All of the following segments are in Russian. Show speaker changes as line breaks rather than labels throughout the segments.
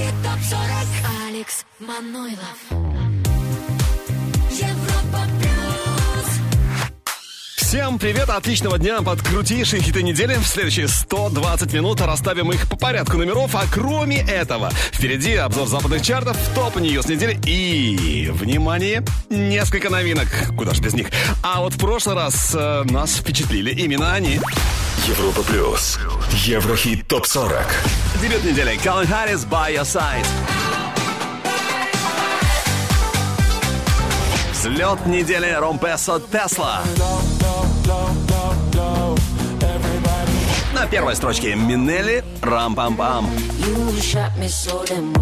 Еврохит ТОП-40 Алекс Манойлов
Всем привет, отличного дня под крутейшие хиты недели. В следующие 120 минут расставим их по порядку номеров. А кроме этого, впереди обзор западных чартов, топ ньюс недели и, внимание, несколько новинок. Куда ж без них. А вот в прошлый раз э, нас впечатлили именно они.
Европа плюс. Еврохит топ 40.
Дебют недели. Калвин Харрис, By Your Side. Взлет недели. Ромпесо Тесла. На первой строчке Минелли Рам-пам-пам.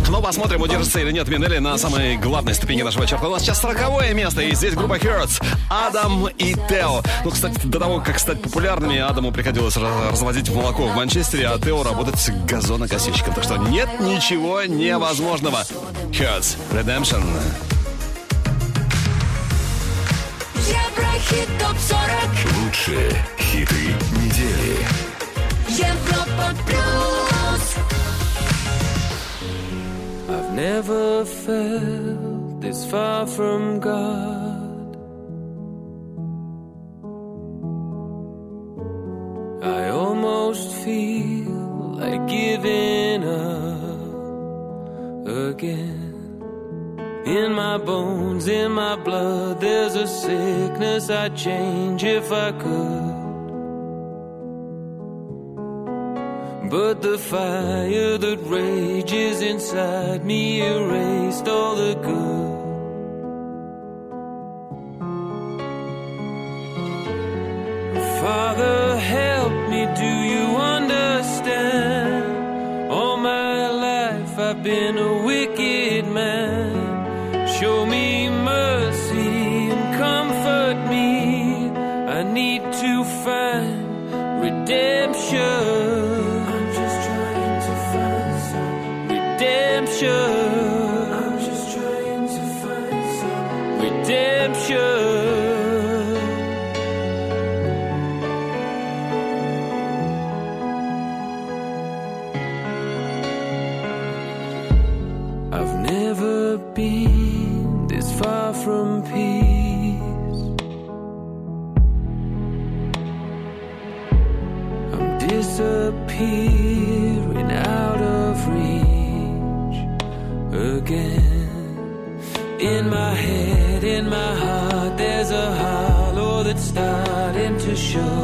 Ну, посмотрим, удержится или нет Минелли на самой главной ступени нашего чарта. У нас сейчас 40 место, и здесь группа Hertz, Адам и Тео. Ну, кстати, до того, как стать популярными, Адаму приходилось раз- разводить молоко в Манчестере, а Тео работать газонокосильщиком. Так что нет ничего невозможного. Hertz, Redemption.
Еврохит ТОП-40
Лучшие хиты недели.
Европа плюс
I've never felt this far from God. I almost feel like giving up again. In my bones, in my blood, there's a sickness I'd change if I could. But the fire that rages inside me erased all the good. Father, help me, do you understand? All my life I've been a wicked man. Show me mercy and comfort me. I need to find redemption. Show.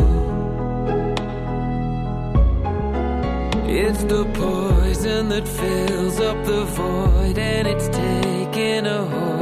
It's the poison that fills up the void and it's taking a hold.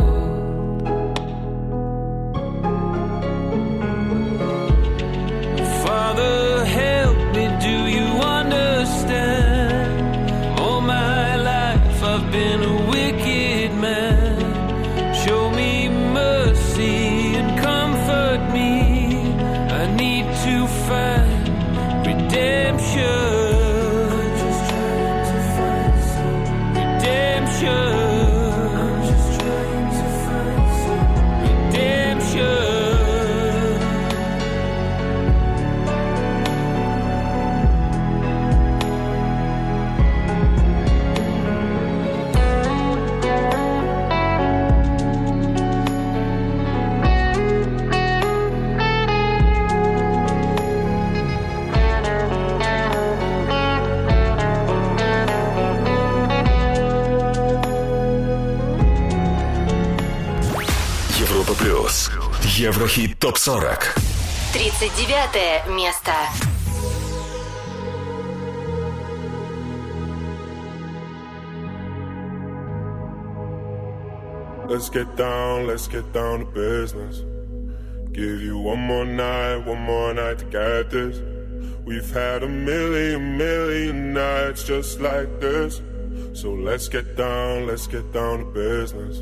Еврохит топ 40.
39 место.
Let's get down, let's get down to business. Give you one more night, one more night to get this. We've had a million, million nights just like this. So let's get down, let's get down to business.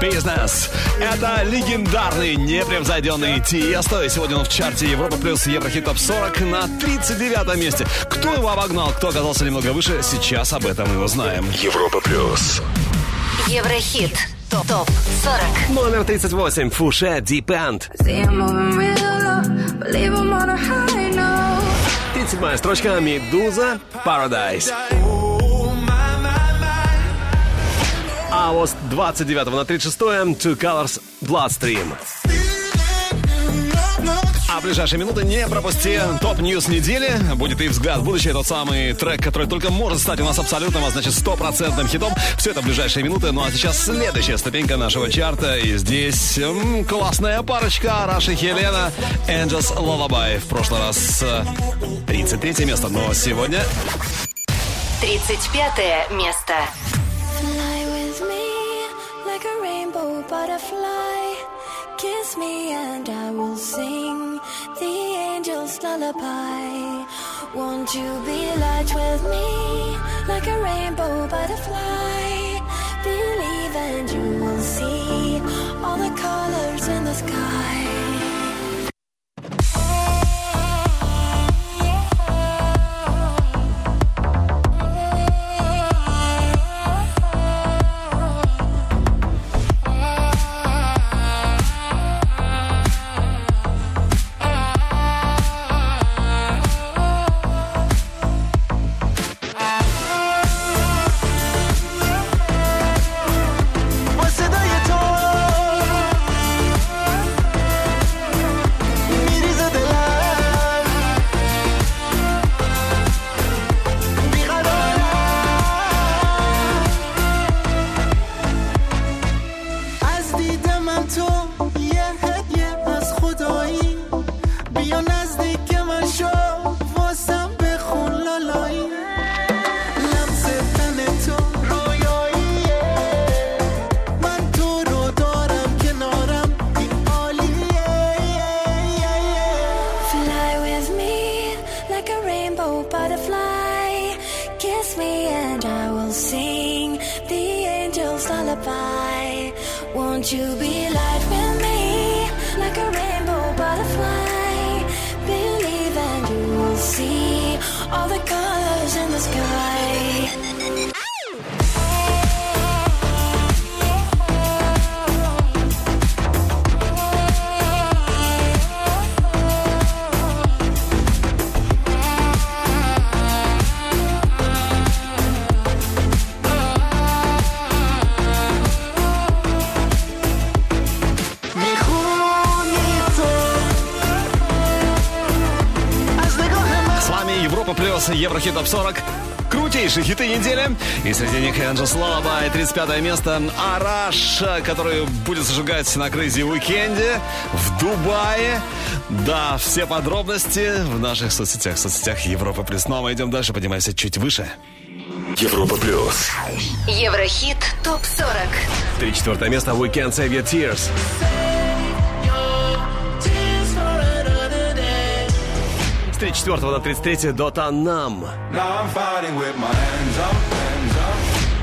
Бизнес. Это легендарный, непревзойденный Тиесто. И сегодня он в чарте Европа плюс Еврохит Топ 40 на 39 месте. Кто его обогнал, кто оказался немного выше, сейчас об этом и узнаем.
Европа плюс.
Еврохит. Топ 40.
Номер 38. Фуше
note.
37 строчка. Meduza. Paradise.
Вот с 29 на 36 Two Colors Bloodstream. А в ближайшие минуты не пропусти top news недели. Будет и взгляд в будущее. Тот самый трек, который только может стать у нас абсолютным, а значит стопроцентным хитом. Все это в ближайшие минуты. Ну а сейчас следующая ступенька нашего чарта. И здесь м, классная парочка. Араш, Хелена. Angels Lullaby. В прошлый раз э, 33 место, но сегодня
35 место.
Me and I will sing the angel's lullaby. Won't you be light with me like a rainbow butterfly? Believe and you will see all the colors in the sky.
Еврохит Топ 40. Крутейшие хиты недели. И среди них Angels Lullaby, 35 место. Араш, который будет зажигать на Crazy Weekend е в Дубае. Да, все подробности в наших соцсетях, в соцсетях Европа плюс. Ну а мы идем дальше, поднимаемся чуть выше.
Европа плюс.
Еврохит ТОП-40.
34 место The Weeknd, Save Your Tears. 34 до 33 Дота Нам.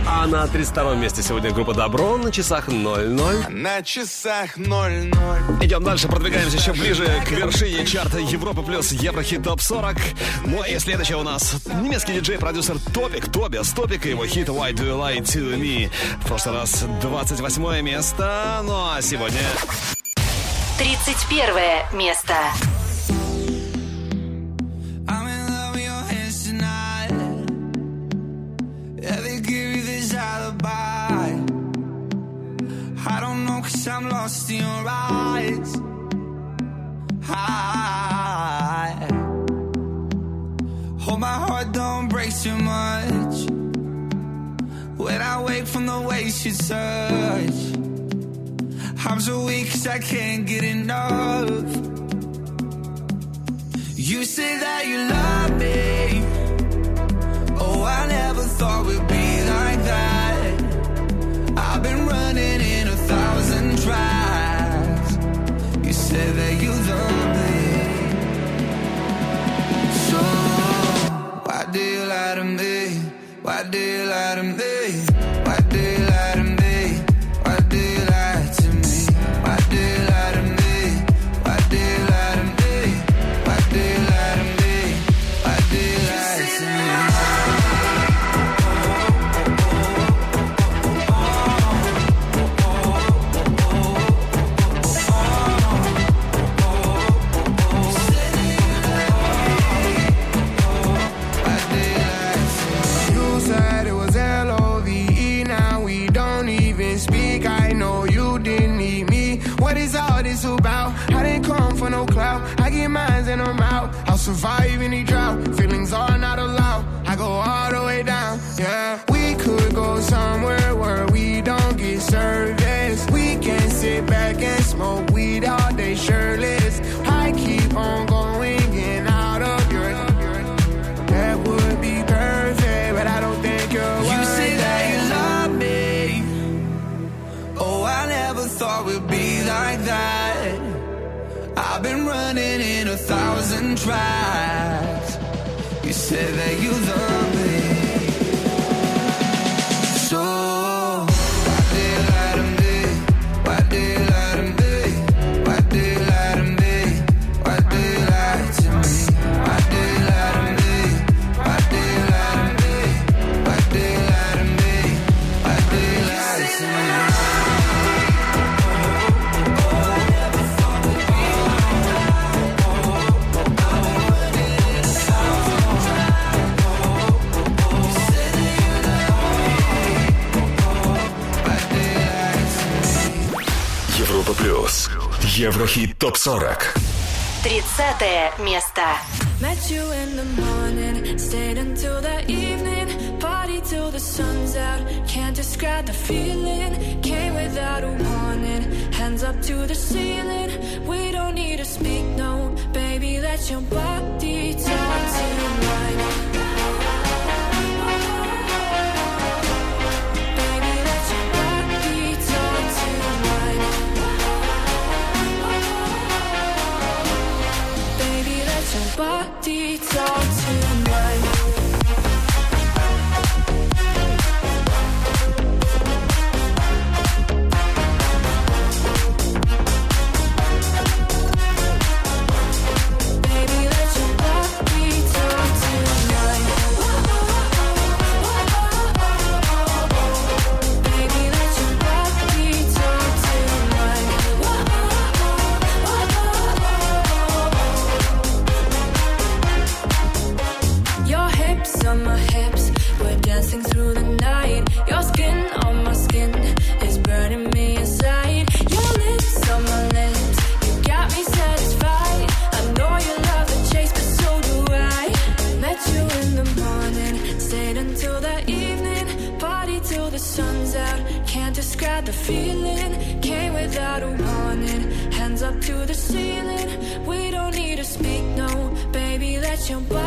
А на 32 месте сегодня группа Добро на часах 00.
На часах 00.
Идем дальше, продвигаемся еще ближе к вершине чарта Европа плюс Еврохит топ 40. Ну и следующее у нас немецкий диджей-продюсер Топик, Тобиас Топик и его хит Why Do You Lie To Me. В прошлый раз 28 место, ну а сегодня
31 место.
I'm lost in your eyes. I hold my heart, don't break too much. When I wake from the way she touch, I'm so weak, cause I can't get enough. You say that you love me. Oh, I never thought we'd be like that. I've been running tracks. You say that you love me. So, why do you lie to me? Why do you lie to me?
Survive any drought. Feelings are not allowed. I go all the way down. Yeah, we could go somewhere where we don't get service. We can sit back and smoke
I've been running in a thousand tracks. You said that you love
Еврохит топ 40.
30 место.
Met you in the morning, stayed until the evening, party till the sun's out. Can't describe the feeling, came without a warning. Hands up to the ceiling, we don't need to speak, no, baby, let your body talk to mine. Baby, somebody talk to me
jump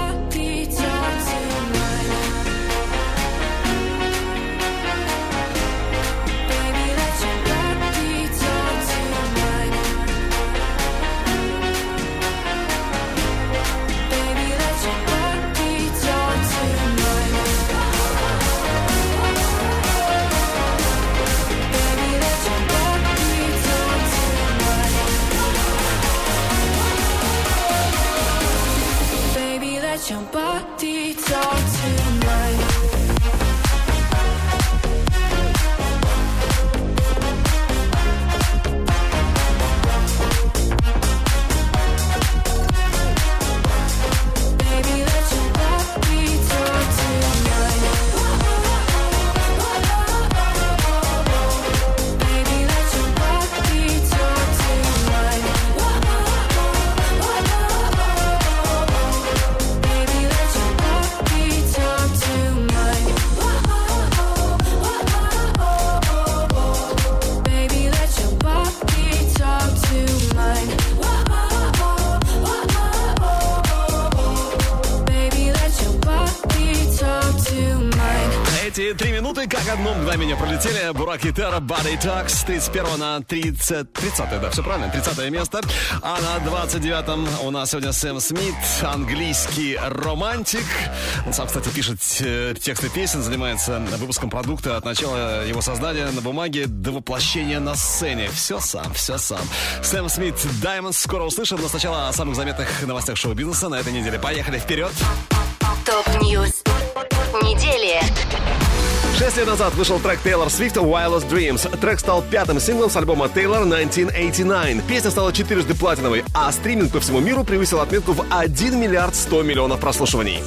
Терра, Body Talks. С 31 на 30... 30 да, все правильно, 30 место. А на 29-м у нас сегодня Сэм Смит, английский романтик. Он сам, кстати, пишет э, тексты песен, занимается выпуском продукта от начала его создания на бумаге до воплощения на сцене. Все сам, все сам. Сэм Смит, Diamonds скоро услышим, но сначала о самых заметных новостях шоу-бизнеса на этой неделе. Поехали вперед!
Top news недели.
Шесть лет назад вышел трек Тейлор Свифт «Wildest Dreams». Трек стал пятым синглом с альбома Taylor 1989. Песня стала четырежды платиновой, а стриминг по всему миру превысил отметку в 1 миллиард 100 миллионов прослушиваний.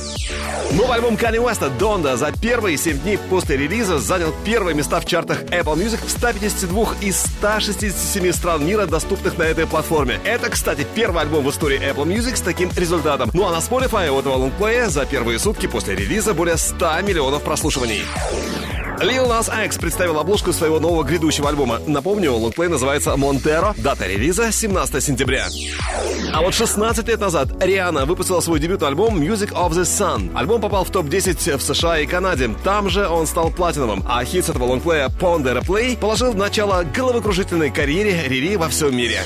Новый альбом Кани Уэста «Донда» за первые 7 дней после релиза занял первые места в чартах Apple Music в 152 из 167 стран мира, доступных на этой платформе. Это, кстати, первый альбом в истории Apple Music с таким результатом. Ну а на Spotify у этого лонгплея за первые сутки после релиза более 100 миллионов прослушиваний. Lil Nas X представил обложку своего нового грядущего альбома. Напомню, лонгплей называется «Монтеро». Дата релиза — 17 сентября. А вот 16 лет назад Риана выпустила свой дебютный альбом «Music of the Sun». Альбом попал в топ-10 в США и Канаде. Там же он стал платиновым, а хит с этого лонгплея «Ponder Play» положил начало головокружительной карьере Рири во всем мире.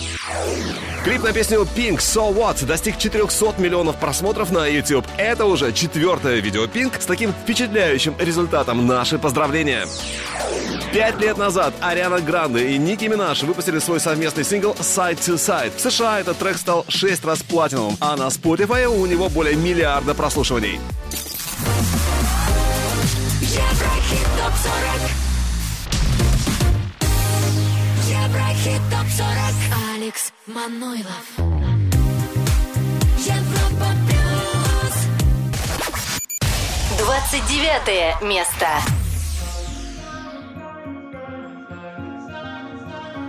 Клип на песню Pink So What достиг 400 миллионов просмотров на YouTube. Это уже четвертое видео Pink с таким впечатляющим результатом. Наши поздравления! Пять лет назад Ариана Гранде и Ники Минаж выпустили свой совместный сингл «Side to Side». В США этот трек стал шесть раз платиновым, а на Spotify у него более миллиарда прослушиваний.
Еврохит ТОП-40 Еврохит ТОП-40 Алекс Манойлов Европа Плюс
29 место.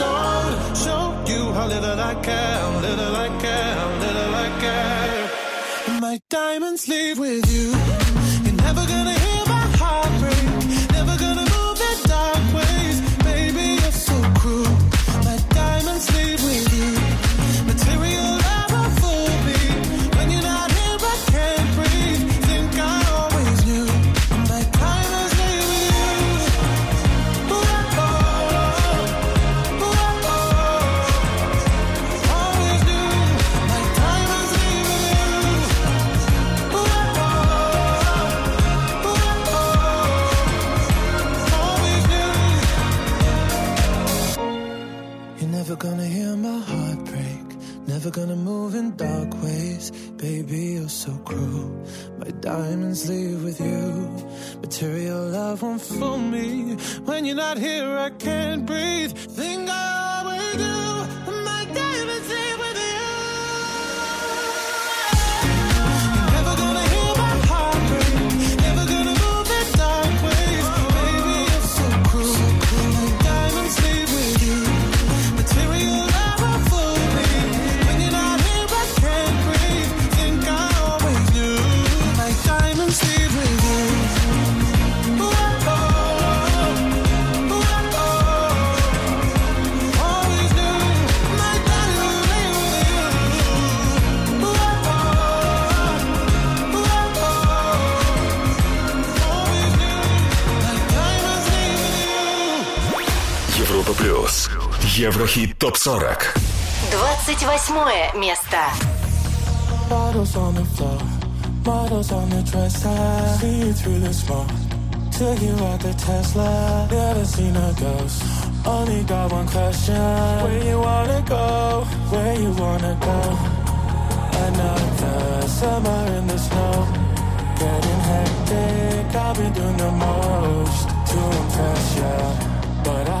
already. Show you how little I care, little I care, little I care. My diamonds leave with you. Move in dark ways. Baby, you're so cruel. My diamonds leave with you. Material love won't fool me. When you're not here, I can't breathe. Think I always do.
Еврохит топ 40.
28 место.
Bottles on the floor, models on the dresser. See you through the smoke. Took you out the Tesla. Never seen a ghost. Only got one question. Where you wanna go? Where you wanna go? Another summer in the snow. Getting hectic. I've been doing the most to impress ya.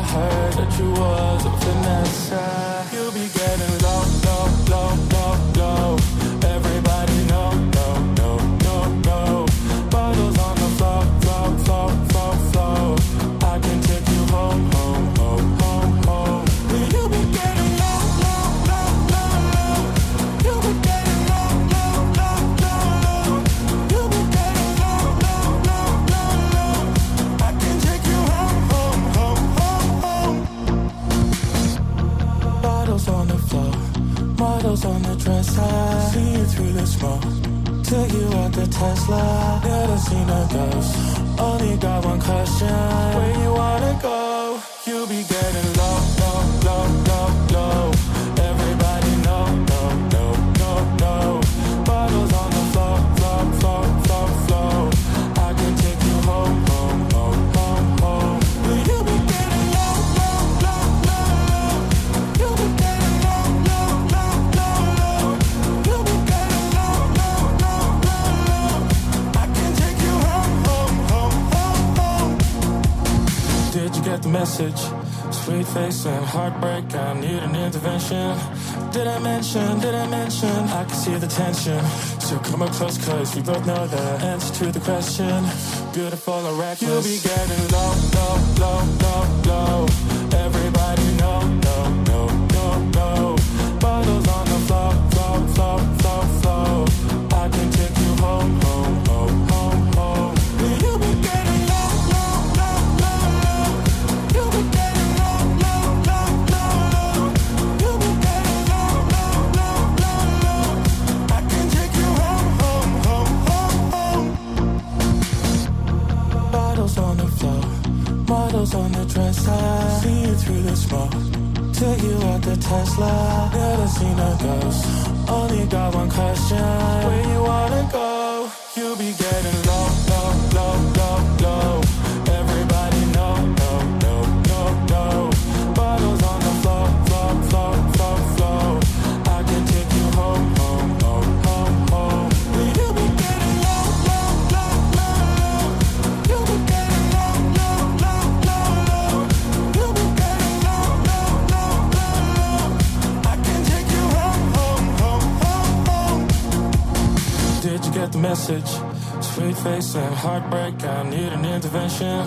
I heard that you was a Vanessa. You'll be getting smoke. Took you out the Tesla. Never seen a ghost. Only got one question. Where you wanna go? You be getting message? Sweet face and heartbreak, I need an intervention. Did I mention, did I mention? I can see the tension. So come up close, cause we both know the answer to the question. Beautiful or reckless. You'll be getting low, low, low, low, low. The. See you through the smoke. Took you out the Tesla. Never seen a ghost. Only got one question. Where you wanna go? You be getting low, low, low, low, low. Get the message? Sweet face and heartbreak, I need an intervention.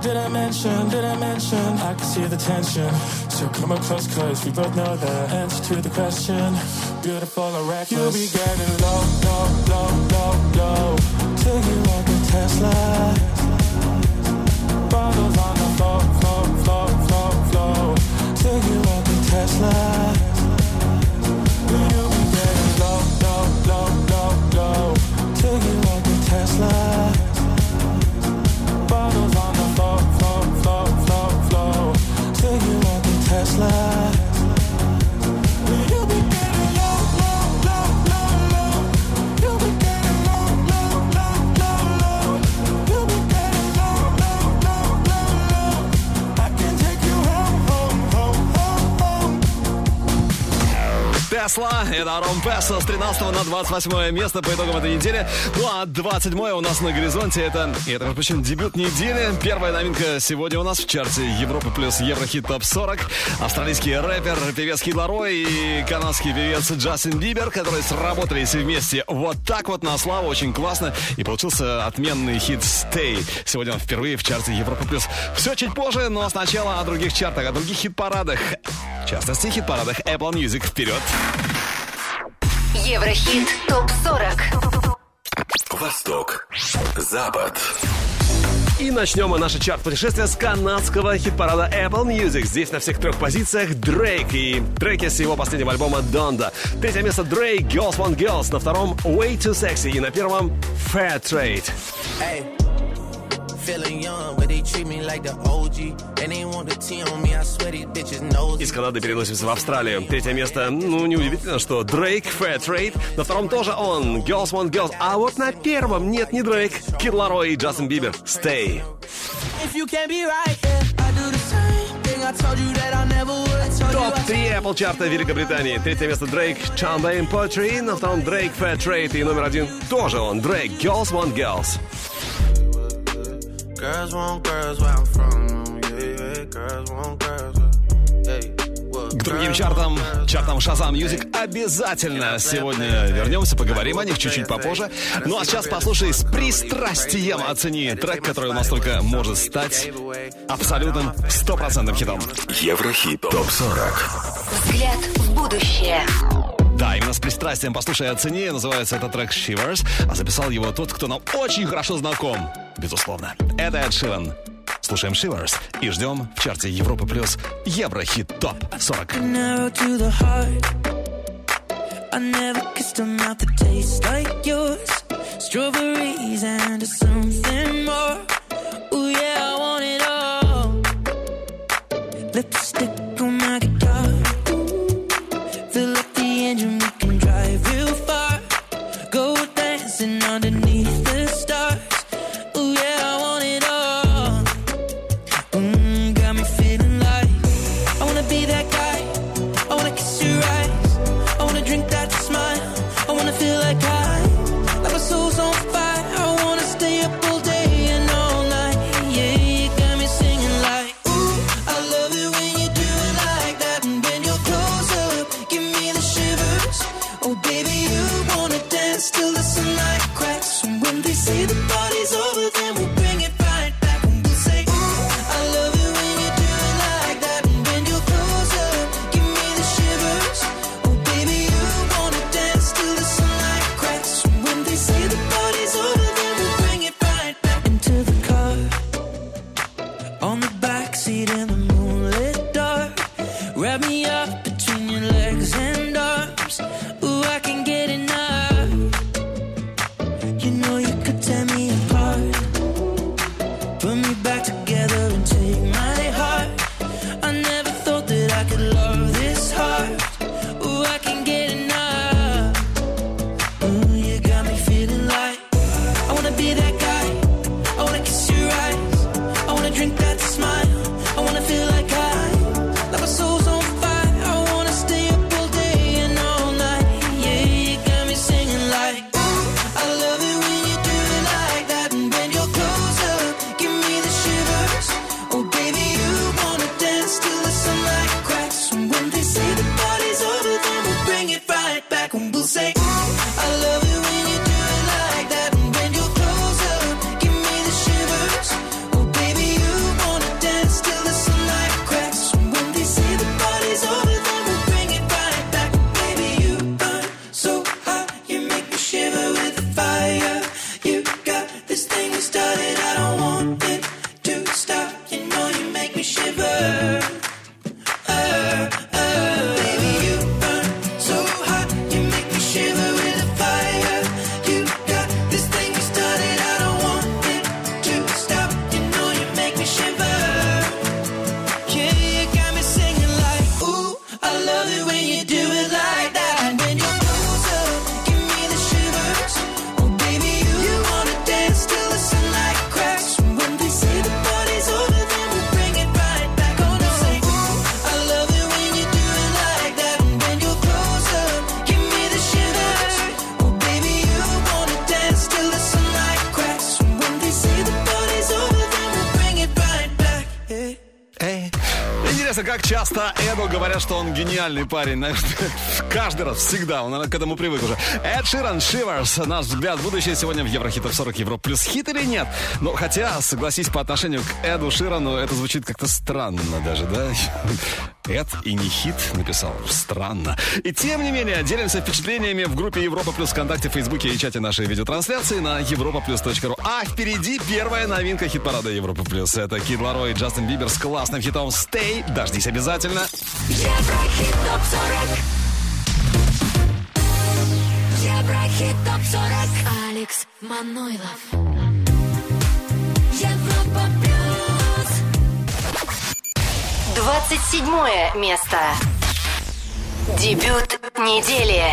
Did I mention, did I mention? I can see the tension. So come up close, cause we both know the answer to the question. Beautiful or reckless. You'll be getting low, low, low, low, low. Till you want the Tesla. Bottles on the floor, floor, floor, floor, floor. Till you want the Tesla.
Тесла, это Арон Песо с 13 на 28 место по итогам этой недели. Ну а 27 у нас на горизонте. Это, это, между прочим, дебют недели. Первая новинка сегодня у нас в чарте Европы плюс Еврохит ТОП 40. Австралийский рэпер, певец Кид и канадский певец Джастин Бибер, которые сработались вместе вот так вот на славу. Очень классно. И получился отменный хит Stay. Сегодня он впервые в чарте Европы плюс. Все чуть позже, но сначала о других чартах, о других хит-парадах. В частности, хит-парадах Apple Music. Вперед!
Еврохит ТОП-40.
Восток. Запад.
И начнем мы наше чарт-путешествие с канадского хит-парада Apple Music. Здесь на всех трех позициях Дрейк и треки с его последнего альбома Donda. Третье место Дрейк, Girls Want Girls. На втором Way Too Sexy. И на первом Fair Trade.
Hey, из Канады переносимся в Австралию. Третье место, ну, неудивительно, что Дрейк, Fair Trade. На втором тоже он, Girls Want Girls. А вот на первом, нет, не Дрейк, Кид Ларой и Джастин Бибер. Stay. Топ-3 Apple чарта Великобритании. Третье место Дрейк, Chamberlain Poetry. На втором Дрейк, Fat Rate. И номер один тоже он, Дрейк, Girls Want Girls.
Girls want girls where I'm from. Yeah, yeah, girls want girls.
К другим чартам, чартам Shazam Music обязательно сегодня вернемся, поговорим о них чуть-чуть попозже. Ну а сейчас послушай с пристрастием оцени трек, который у нас только может стать абсолютным стопроцентным хитом.
Еврохит ТОП-40
Взгляд в будущее
да, именно с пристрастием послушай о цене называется этот трек Shivers, а записал его тот, кто нам очень хорошо знаком. Безусловно, это Эд Ширан. Слушаем Shivers и ждем в чарте Европы плюс Еврохит ТОП 40.
Strawberries and something more. Ooh, yeah. underneath.
гениальный парень. Каждый раз, всегда. Он к этому привык уже. Эд Ширан Shivers. Наш взгляд будущее сегодня в Еврохитов 40 евро. Плюс хит или нет? Но хотя, согласись, по отношению к Эду Ширану это звучит как-то странно даже, да? Эд и не хит написал. Странно. И тем не менее, делимся впечатлениями в группе Европа Плюс ВКонтакте, Фейсбуке и чате нашей видеотрансляции на европа ру. А впереди первая новинка хит-парада Европа Плюс. Это Кид Ларо и Джастин Бибер с классным хитом «Stay». Дождись обязательно.
Еврохит топ 40. Хит топ 40 Алекс Манойлов. Европа плюс.
27 место. Дебют недели.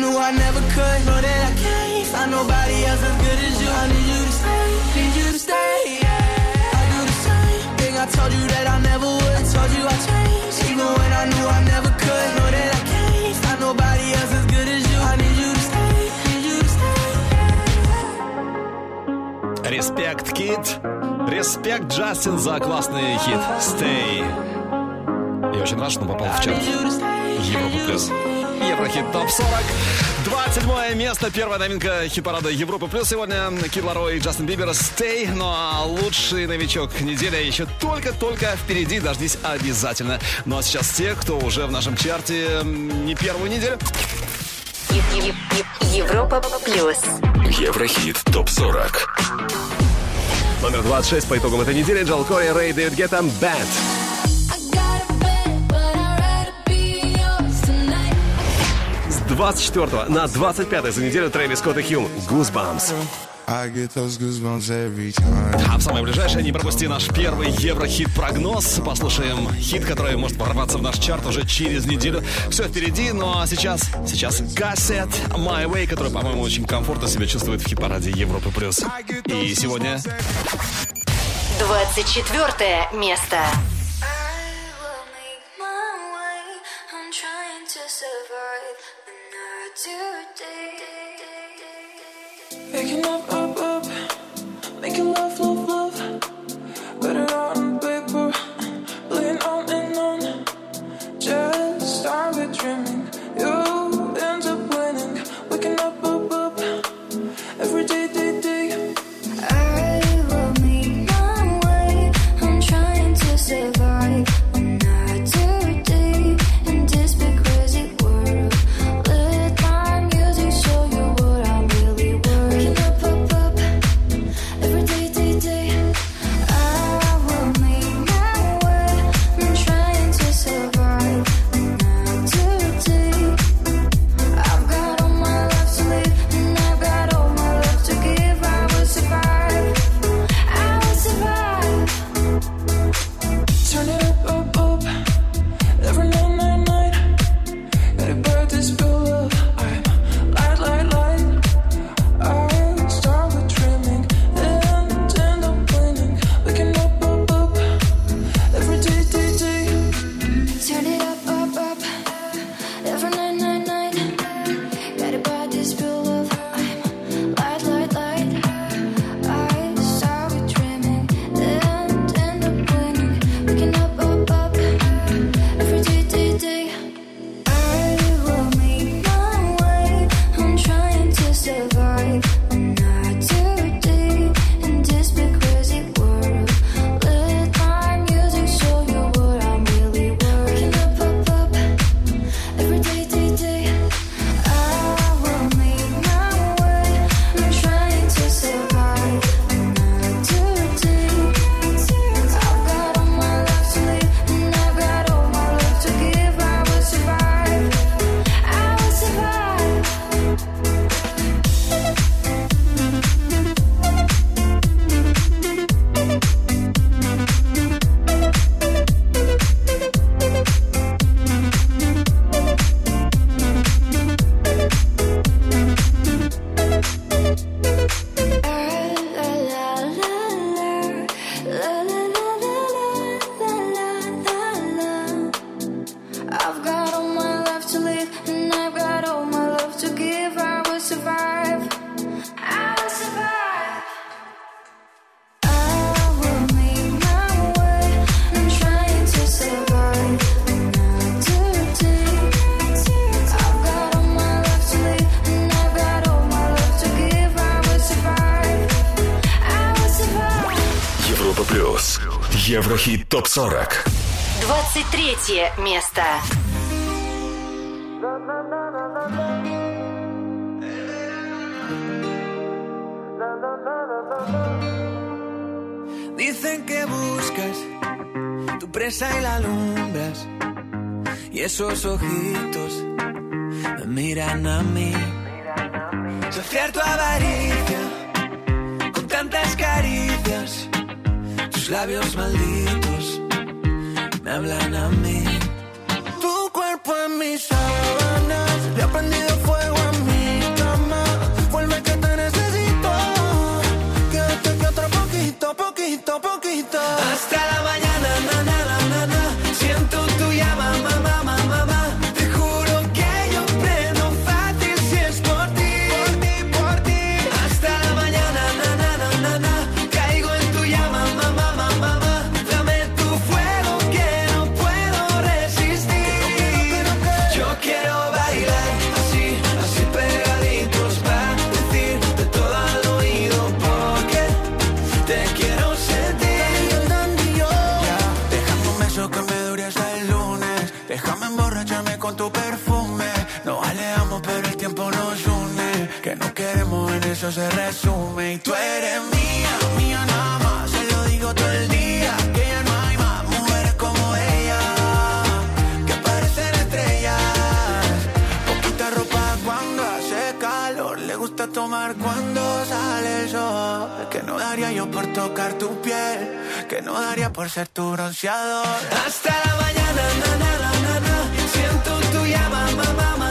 knew I never could. Know that I can't find nobody else as good as you. I need you to stay, need you to stay. Yeah. I do the same thing I told you that I never would. I told you I changed, even when I knew I never could. Know that I can't find nobody else as good as you. I need you to stay, need you to stay.
Респект, Кит. Респект, Джастин, за классный хит «Stay». Я очень рад, что он попал в чарт Европа плюс. Еврохит ТОП 40. 27 место. Первая новинка хит-парада Европа плюс. Сегодня Кид Ларой и Джастин Бибер «Stay». Ну а лучший новичок недели еще только-только впереди. Дождись обязательно. Ну а сейчас те, кто уже в нашем чарте не первую неделю.
Европа плюс.
Еврохит ТОП-40.
Номер 26 по итогам этой недели Джал Кори, Рэй, Дэвид Гетта, Bad. 24 на 25 за неделю Трэвис Скотт и Хьюм Goosebumps.
А в самое ближайшее не пропусти наш первый Еврохит-прогноз. Послушаем хит, который может ворваться в наш чарт уже через неделю. Все впереди, ну а сейчас, сейчас кассет My Way, который, по-моему, очень комфортно себя чувствует в хит-параде Европы+. плюс. И сегодня
24 место.
making love up, up,
making love
flow. ТОП-40.
23 место.
Dicen que buscas tu presa y la alumbras. Y esos ojitos me miran a mí. Saciar tu avaricia labios malditos me hablan a mí. Se resume. Y tú eres mía, mía nada más. Se lo digo todo el día. Que ya no hay más mujeres como ella. Que parecen estrellas. Poquita ropa cuando hace calor. Le gusta tomar cuando sale el sol. Que no daría yo por tocar tu piel. Que no daría por ser tu bronceador. Hasta la mañana, na, na, na. Siento tu llama, mamá, mamá,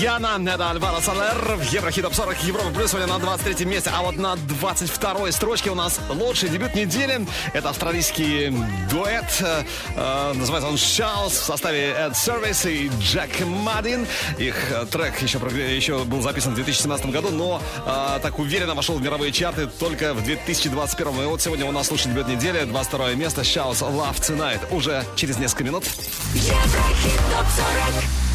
Хаваньяна, это Альваро Солер в Еврохит Топ 40 Европа Плюс сегодня на 23 месте, а вот на 22 строчке у нас лучший дебют недели. Это австралийский дуэт, э, называется он Шаус в составе Эд Сервис и Джек Мадин. Их э, трек еще, еще был записан в 2017 году, но э, так уверенно вошел в мировые чарты только в 2021. И вот сегодня у нас лучший дебют недели, 22 место, Шаус Love Tonight. Уже через несколько минут.
Еврохит ТОП-40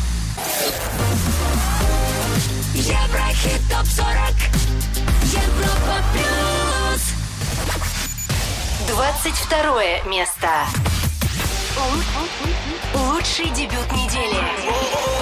Еврохит ТОП-40 Европа Плюс
22 место. Лу- Лучший дебют недели.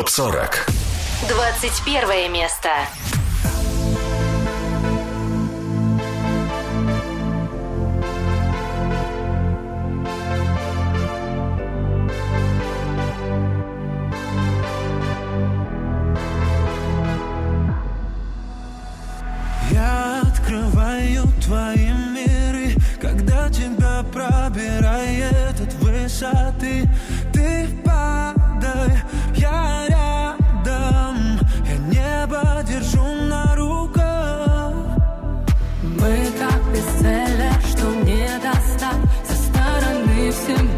ТОП-40.
21 место.
что мне достать. Со стороны всем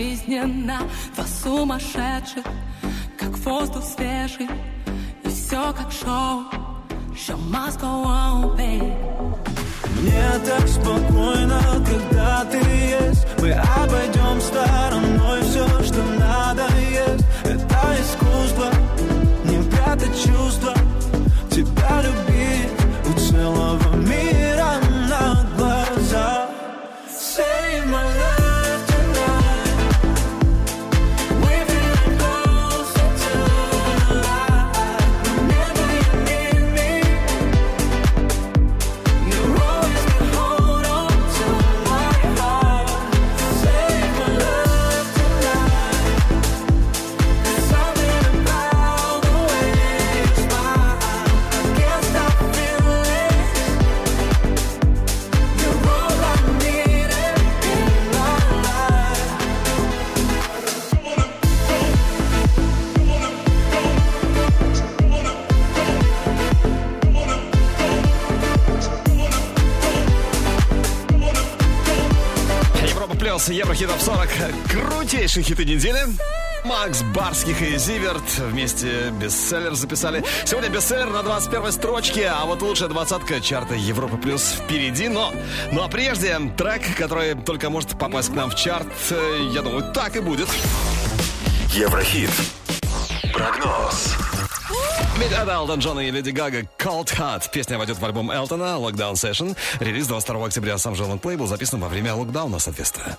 Жизненно, Два сумасшедших, как воздух свежий.
Крутейшие хиты недели. Макс Барских и Зиверт вместе бестселлер записали. Сегодня бестселлер на 21 строчке, а вот лучшая двадцатка чарта Европы Плюс впереди. Но, ну а прежде трек, который только может попасть к нам в чарт, э, я думаю, так и будет.
Еврохит. Прогноз.
Ведь это Элтон Джон и Леди Гага «Cold Heart». Песня войдет в альбом Элтона «Lockdown Session». Релиз 22 октября сам же лонгплей был записан во время локдауна, соответственно.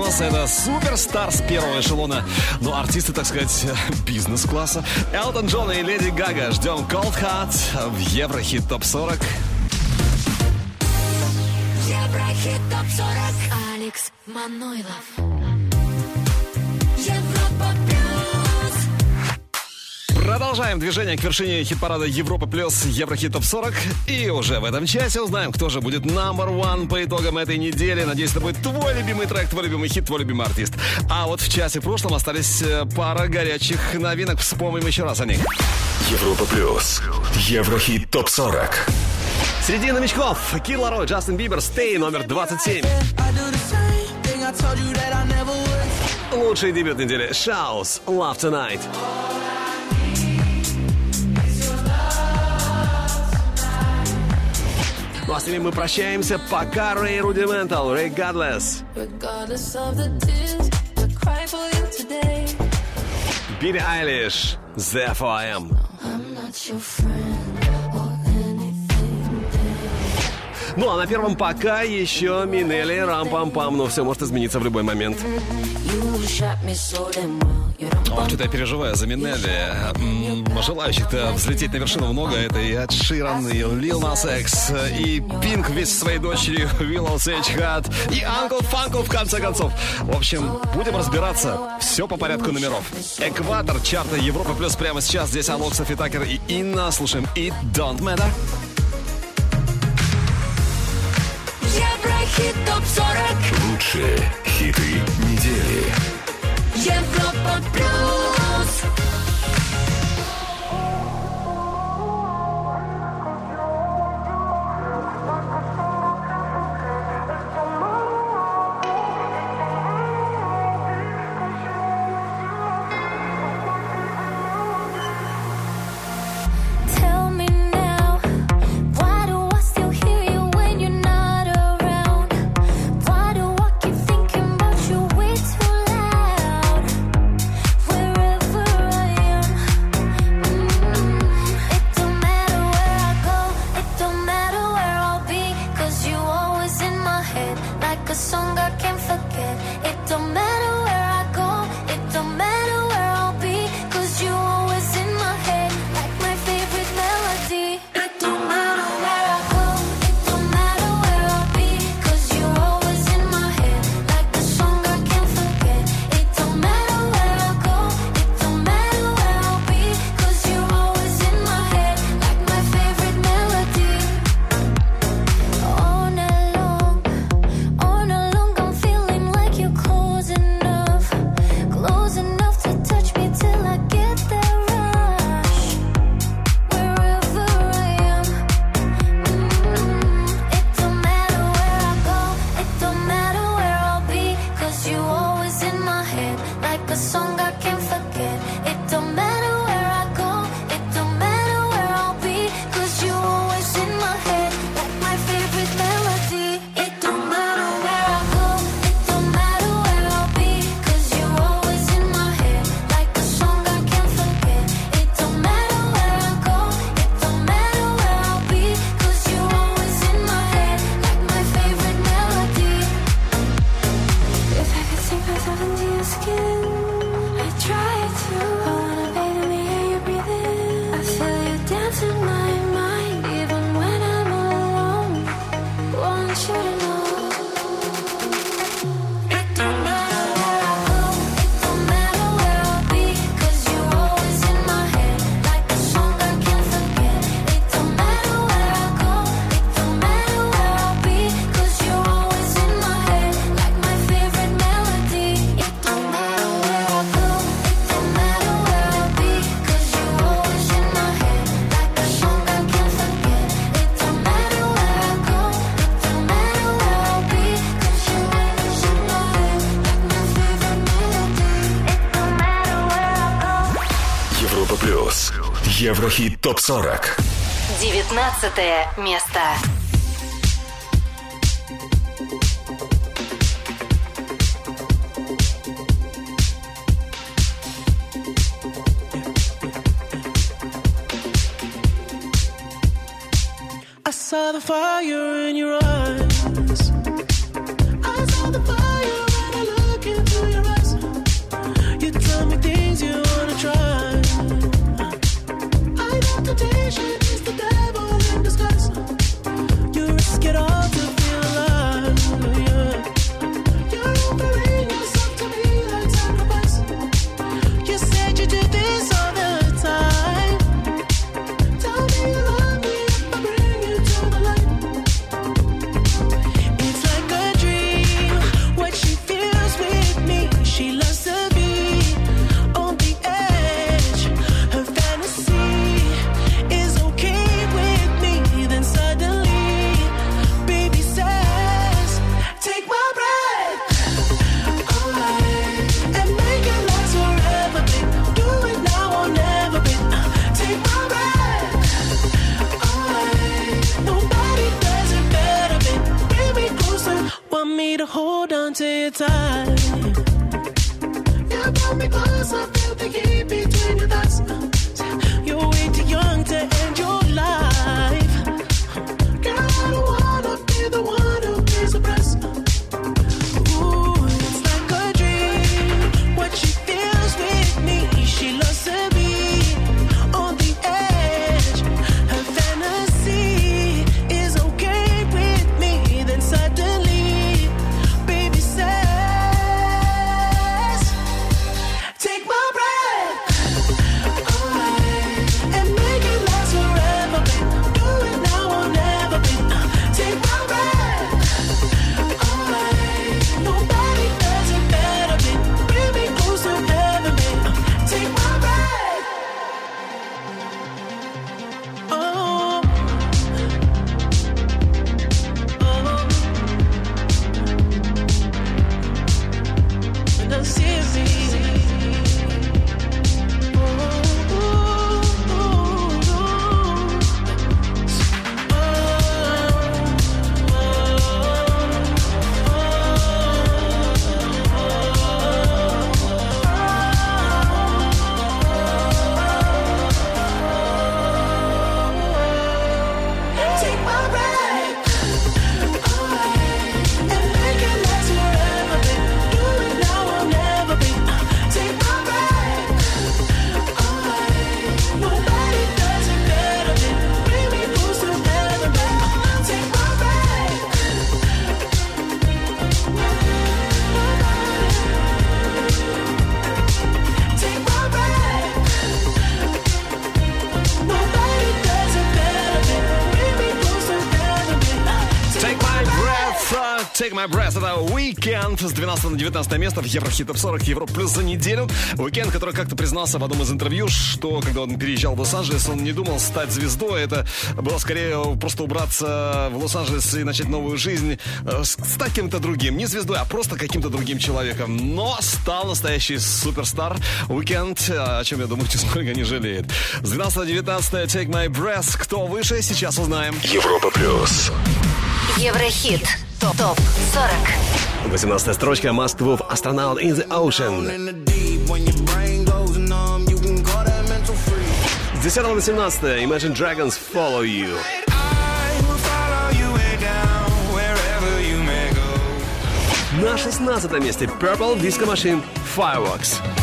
90 это суперстар с первого эшелона. Но артисты, так сказать, бизнес-класса. Элтон Джон и Леди Гага. Ждем Cold Heart в Еврохит Топ 40.
Еврохит Топ 40.
Алекс Манойлов.
Движение к вершине хит-парада Европа плюс Еврохит ТОП 40. И уже в этом часе узнаем, кто же будет number one по итогам этой недели. Надеюсь, это будет твой любимый трек, твой любимый хит, твой любимый артист. А вот в часе прошлом остались э, пара горячих новинок. Вспомним еще раз о них.
Европа плюс. Еврохит топ 40.
Среди новичков Кид Ларой, Джастин Бибер, Stay номер 27.
I do the same thing I told you that I never would.
Лучший дебют недели Шаус, Love Tonight. Ну а с ними мы прощаемся. Пока, Рэй Рудиментал, Рэй Гадлес.
Regardless of the tears, I cry for you today.
Билли Айлиш, Therefore I Am.
I'm not your friend
Ну а на первом пока еще Минели, Рам-Пам-Пам. Но все может измениться в любой момент.
Ох, что-то я переживаю за Минелли. Желающих-то взлететь на вершину много. Это и Эд Ширан, и Лил Нас Экс, и Пинк со своей дочерью Sage Hat, и Uncle Фанкл в конце концов. В общем, будем разбираться. Все по порядку номеров. Экватор чарта Европа плюс прямо сейчас. Здесь Алок, Софи Такер и Инна. Слушаем It Don't Matter.
Еврохит ТОП-40
Лучшие хиты недели.
Европа Плюс
40.
19 место.
I saw the fire
Weekend с 12 на 19 место в Еврохит Топ 40 Европ плюс за неделю. Weekend, который как-то признался в одном из интервью, что когда он переезжал в Лос-Анджелес, он не думал стать звездой. Это было скорее просто убраться в Лос-Анджелес и начать новую жизнь, э, с- стать кем-то другим. Не звездой, а просто каким-то другим человеком. Но стал настоящий суперстар. Weekend, о чем, я думаю, нисколько не жалеет. С 12 на 19 Take My Breath. Кто выше, сейчас узнаем.
Европа плюс.
Еврохит. Топ 40.
18 строчка Must Move Astronaut in the Ocean.
When your brain goes numb, you can call that mental freeze.
С 10 на 17 Imagine Dragons Follow You.
I will follow you way down, wherever you may go.
На 16 месте Purple Disco Machine Fireworks.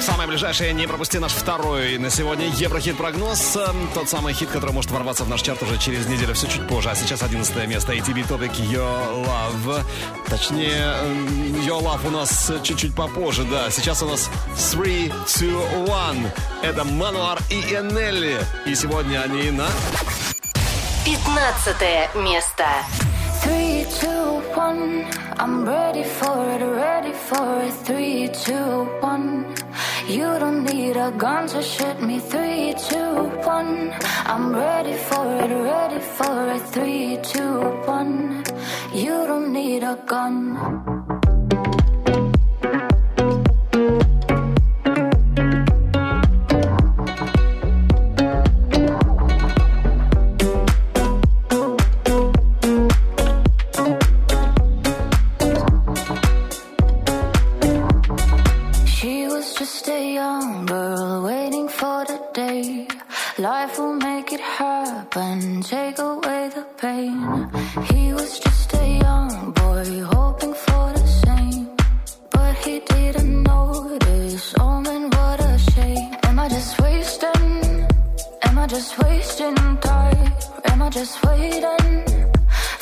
В самое ближайшее не пропусти наш второй на сегодня Еврохит прогноз. Эм, Тот самый хит, который может ворваться в наш чарт уже через неделю, все чуть позже. А сейчас 11 место. ATB Topic Your Love. Точнее, эм, Your Love у нас чуть-чуть попозже, да. Сейчас у нас 3, 2, 1. Это Мануар и Энелли. И сегодня они на...
15 место.
Three, two, one. I'm ready for it, ready for it. Three, two, one. You don't need a gun to shoot me. Three, two, one. I'm ready for it, ready for it. Three, two, one. You don't need a gun. just a young girl waiting for the day. Life will make it happen, take away the pain. He was just a young boy hoping for the same, but he didn't notice. Oh man, what a shame. Am I just wasting? Am I just wasting time? Am I just waiting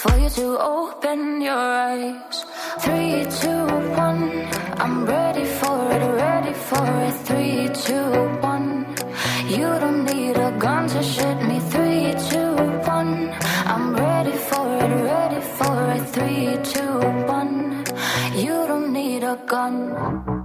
for you to open your eyes? Three, two, one. I'm ready for it, ready for it. Three, two, one. You don't need a gun to shoot me. Three, two, one. I'm ready for it, ready for it. Three, two, one. You don't need a gun.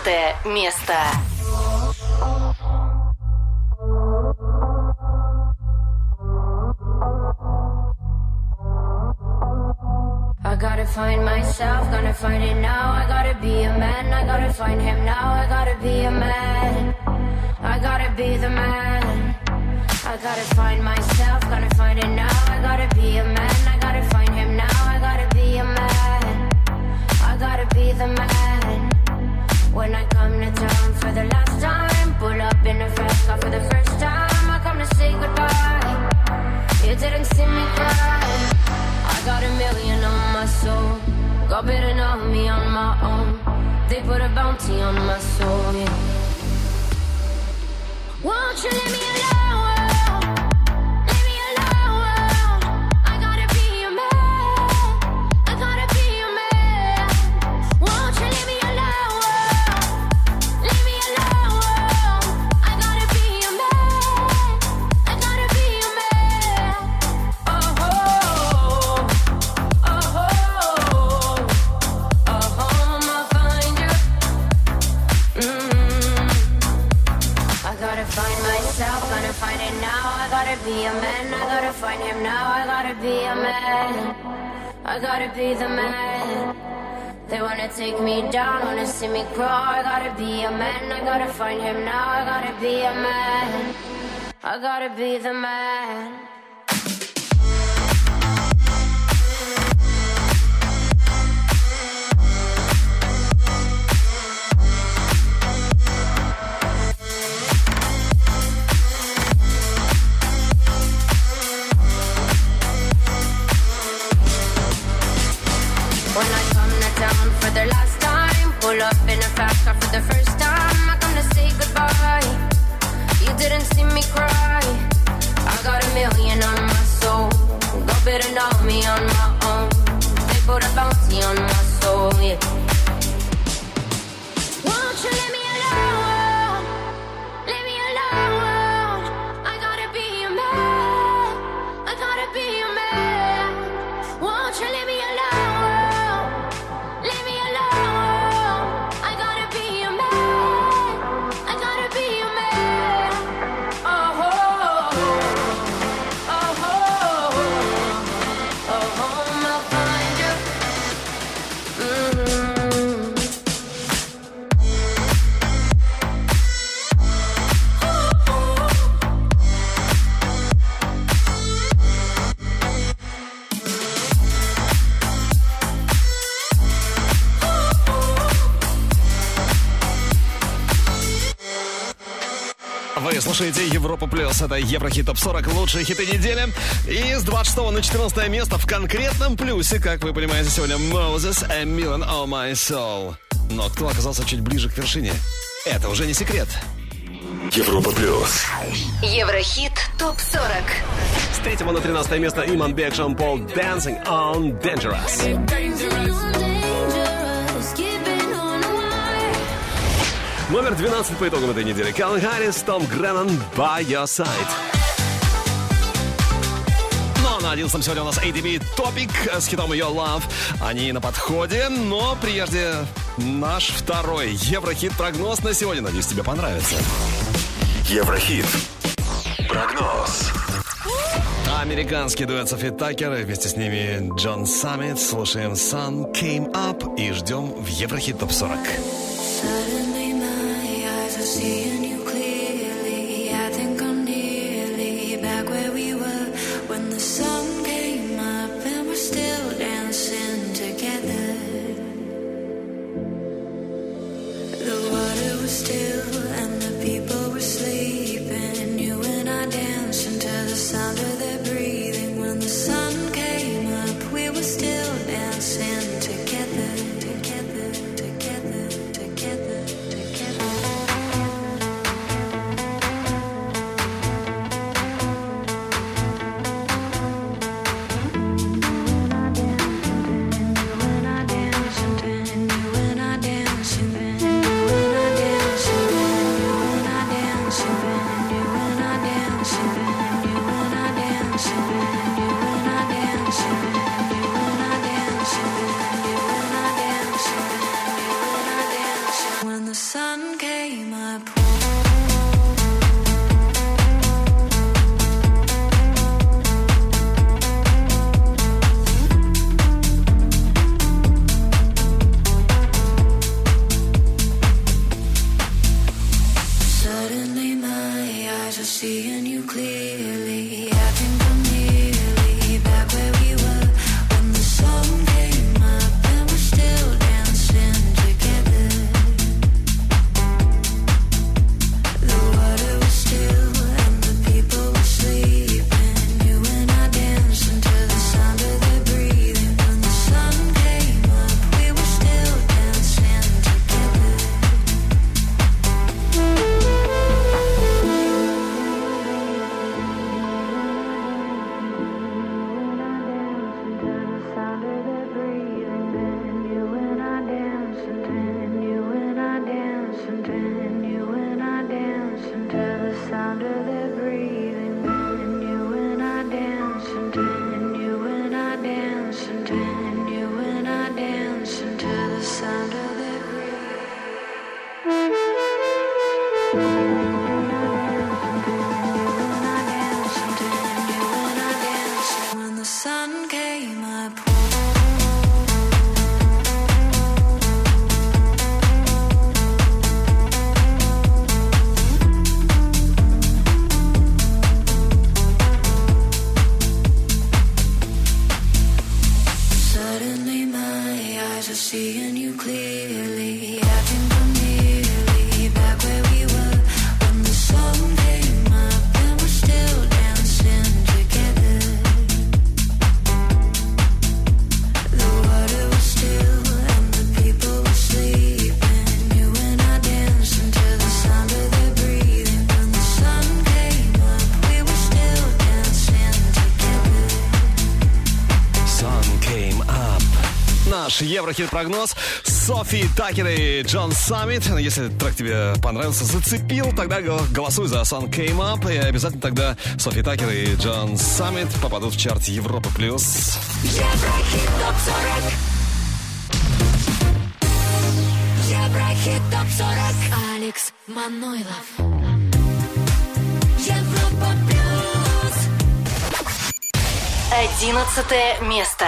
14 место.
I gotta find myself, gonna find it now. I gotta be a man, I gotta find him now. I gotta be a man, I gotta be the man. I gotta find myself, gonna find it now. I gotta be a man, I gotta find him now. I gotta be a man, I gotta be the man. When I come to town for the last time, pull up in a fast car for the first time. I come to say goodbye. You didn't see me cry. I got a million on my soul. Got better know me on my own. They put a bounty on my soul. Yeah. Won't you leave me alone? Be the man. They wanna take me down, wanna see me crawl. I gotta be a man, I gotta find him now. I gotta be a man, I gotta be the man.
Слушаете Европа Плюс. Это Еврохит Топ 40 лучшие хиты недели. И с 26 на 14 место в конкретном плюсе, как вы понимаете, сегодня Moses and Milan Oh My Soul. Но кто оказался чуть ближе к вершине? Это уже не секрет.
Европа Плюс.
Еврохит ТОП-40
С 3 на 13 место Иман Бек, Шон Пол, Dancing on Dangerous. Номер 12 по итогам этой недели. Калвин Харрис, Том Греннан, By Your Side.
Ну, а на 11 сегодня у нас ADB Топик с хитом Your Love. Они на подходе, но прежде наш второй Еврохит-прогноз на сегодня. Надеюсь, тебе понравится.
Еврохит. Прогноз.
Американский дуэт Софи Такер и вместе с ними Джон Саммит. Слушаем Sun Came Up и ждем в Еврохит Топ 40. Música Наш Еврохит-прогноз Sofi Tukker и Джон Саммит. Если трек тебе понравился, зацепил, тогда гол- голосуй за Sun Came Up. И обязательно тогда Sofi Tukker и Джон Саммит попадут в чарт Европа+. плюс.
Еврохит топ 40. Еврохит топ 40.
Алекс Манойлов.
Европа плюс.
Одиннадцатое место.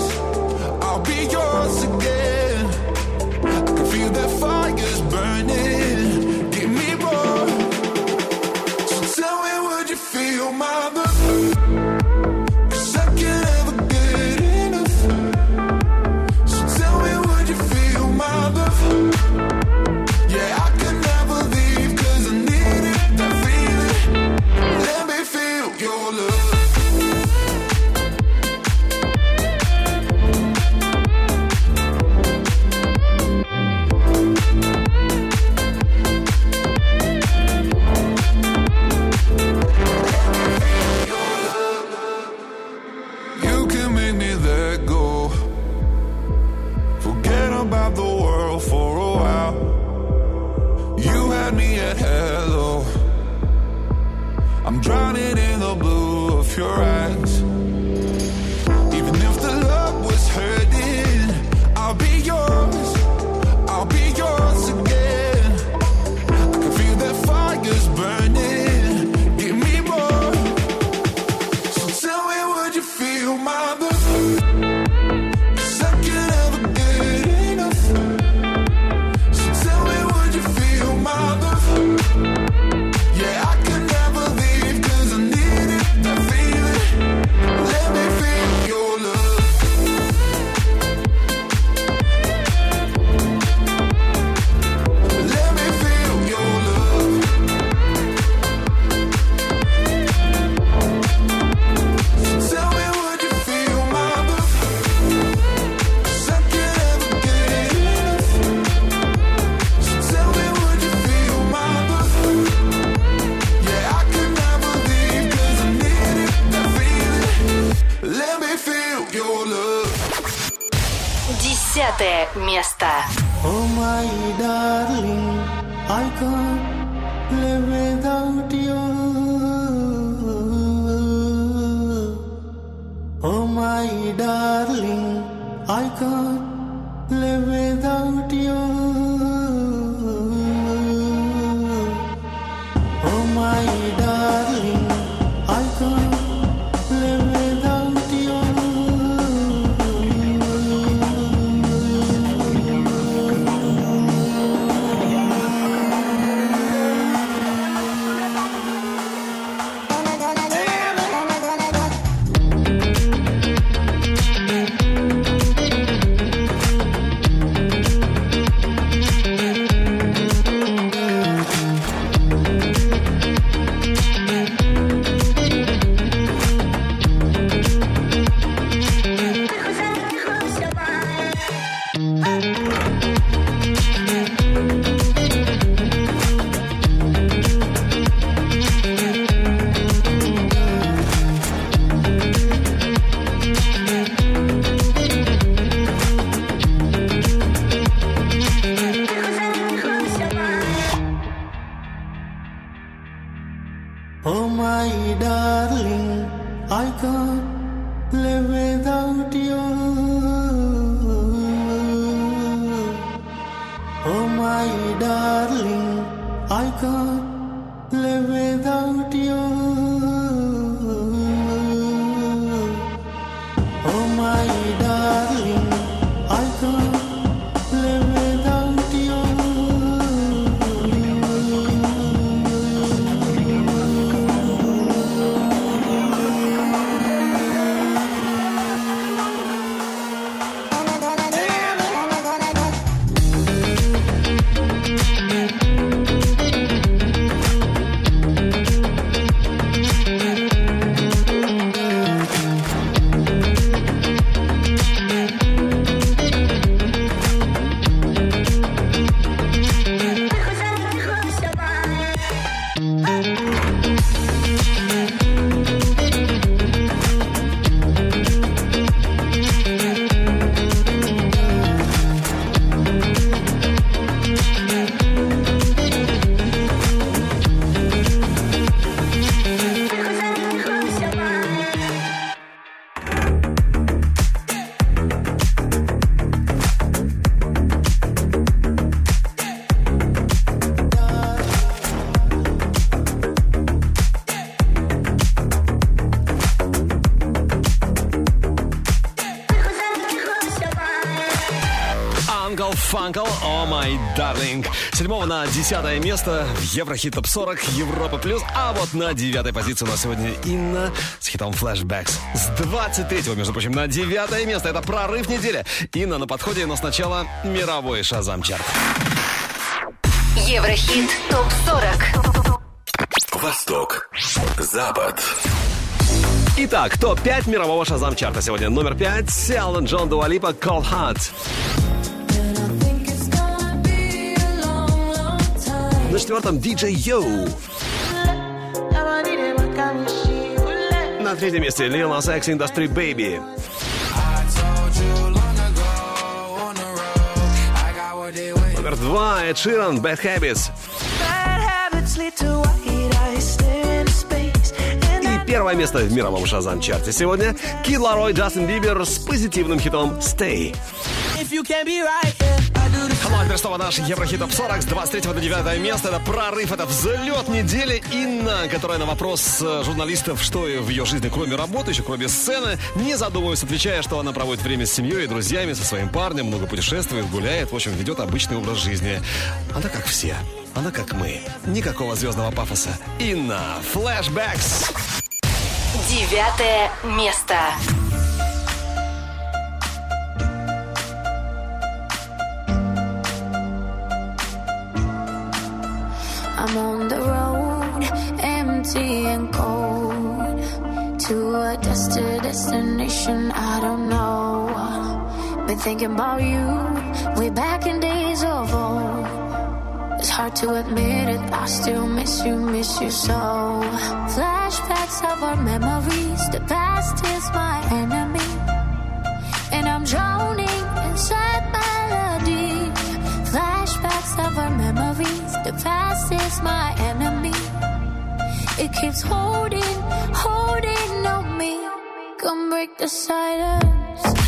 С седьмого на десятое место в Еврохит Топ 40 Европа Плюс. А вот на девятой позиции у нас сегодня Инна с хитом Flashbacks. С 23 между прочим, на девятое место. Это прорыв недели. Инна на подходе, но сначала мировой шазам чарт.
Еврохит ТОП-40.
Восток. Запад.
Итак, топ-5 мирового шазам чарта сегодня. Номер 5. Эллен Джон Дуалипа Cold Heart. Четвертом DJ Yo. На третьем месте Lil Nas X Industry Baby. Номер два Эд Ширан Bad Habits. И первое место в мировом шазам чарте сегодня Кид Ларой Джастин Бибер с позитивным хитом Stay.
If you can't be right,
Ну а теперь снова наш Еврохит Топ 40 с 23 до 9 места. Это прорыв, это взлет недели. Инна, которая на вопрос э, журналистов, что в ее жизни, кроме работы, еще кроме сцены, не задумываясь, отвечая, что она проводит время с семьей и друзьями, со своим парнем, много путешествует, гуляет, в общем, ведет обычный образ жизни. Она как все. Она как мы. Никакого звездного пафоса. Инна, Flashbacks.
Девятое место.
empty and cold to a destined destination I don't know. Been thinking about you way back in days of old. It's hard to admit it, I still miss you, miss you so. Flashbacks of our memories, the past is my enemy, and I'm drowning inside melody. Flashbacks of our memories, the past is my enemy keeps holding, holding on me. Come break the silence.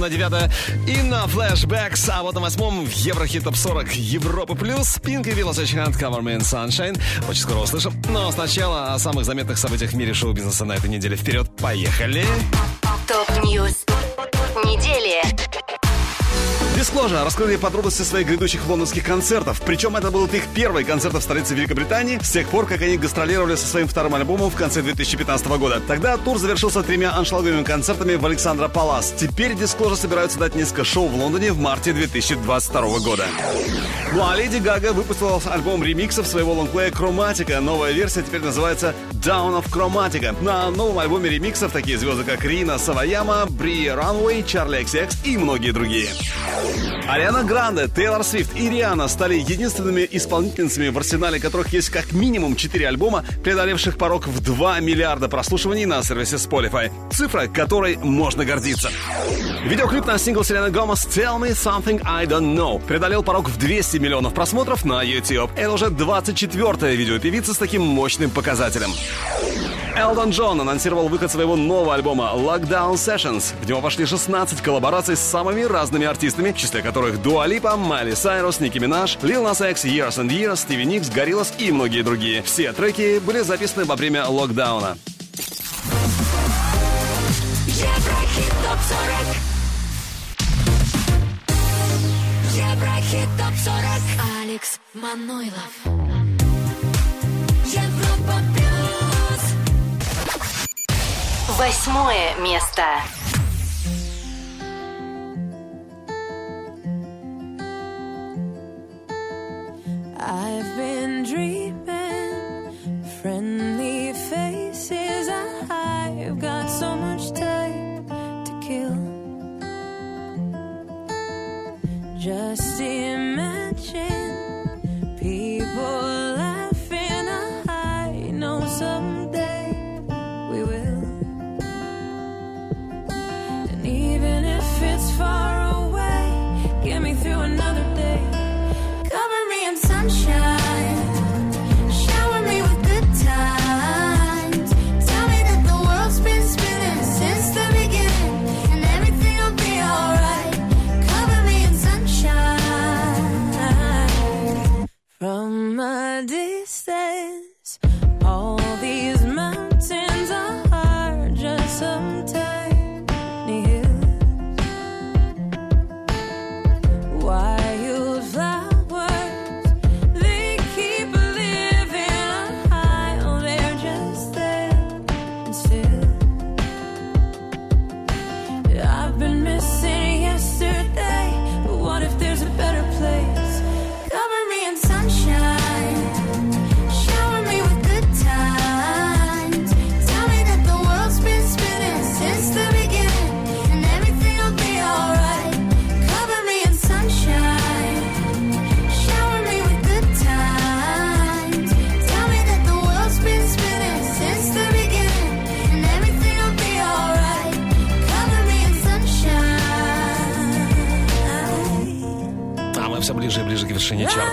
На 9 Инна, Flashbacks. А вот на восьмом в Еврохит Топ 40 Европы Плюс. Пинк и Уиллоу Харт, Cover Me. Очень скоро услышим. Но сначала о самых заметных событиях в мире шоу-бизнеса на этой неделе. Вперед, поехали!
Top news. Недели.
Disclosure раскрыли подробности своих грядущих лондонских концертов. Причем это был их первый концерт в столице Великобритании с тех пор, как они гастролировали со своим вторым альбомом в конце 2015 года. Тогда тур завершился тремя аншлаговыми концертами в Alexandra Palace. Теперь Disclosure собираются дать несколько шоу в Лондоне в марте 2022 года. Ну а Леди Гага выпустила альбом ремиксов своего лонгплея «Хроматика». Новая версия теперь называется «Down of Chromatica». На новом альбоме ремиксов такие звезды, как Рина Саваяма, Бри Ранвей, Чарли XX и многие другие. Ариана Гранде, Тейлор Свифт и Риана стали единственными исполнительницами, в арсенале которых есть как минимум 4 альбома, преодолевших порог в 2 миллиарда прослушиваний на сервисе Spotify. Цифра, которой можно гордиться. Видеоклип на сингл Селены Гомес «Tell Me Something I Don't Know» преодолел порог в 200 миллионов просмотров на YouTube. Это уже 24-е видео певицы с таким мощным показателем. Элтон Джон анонсировал выход своего нового альбома Lockdown Sessions. В него вошли 16 коллабораций с самыми разными артистами, в числе которых Дуа Липа, Майли Сайрус, Ники Минаж, Lil Nas X, Years and Years, Стиви Никс, Гориллас и многие другие. Все треки были записаны во время локдауна.
Еврохит ТОП-40 Еврохит ТОП-40
Алекс Манойлов
Европа
Восьмое место.
I've been dreaming friendly faces.
I've got so much time to kill. Just distance.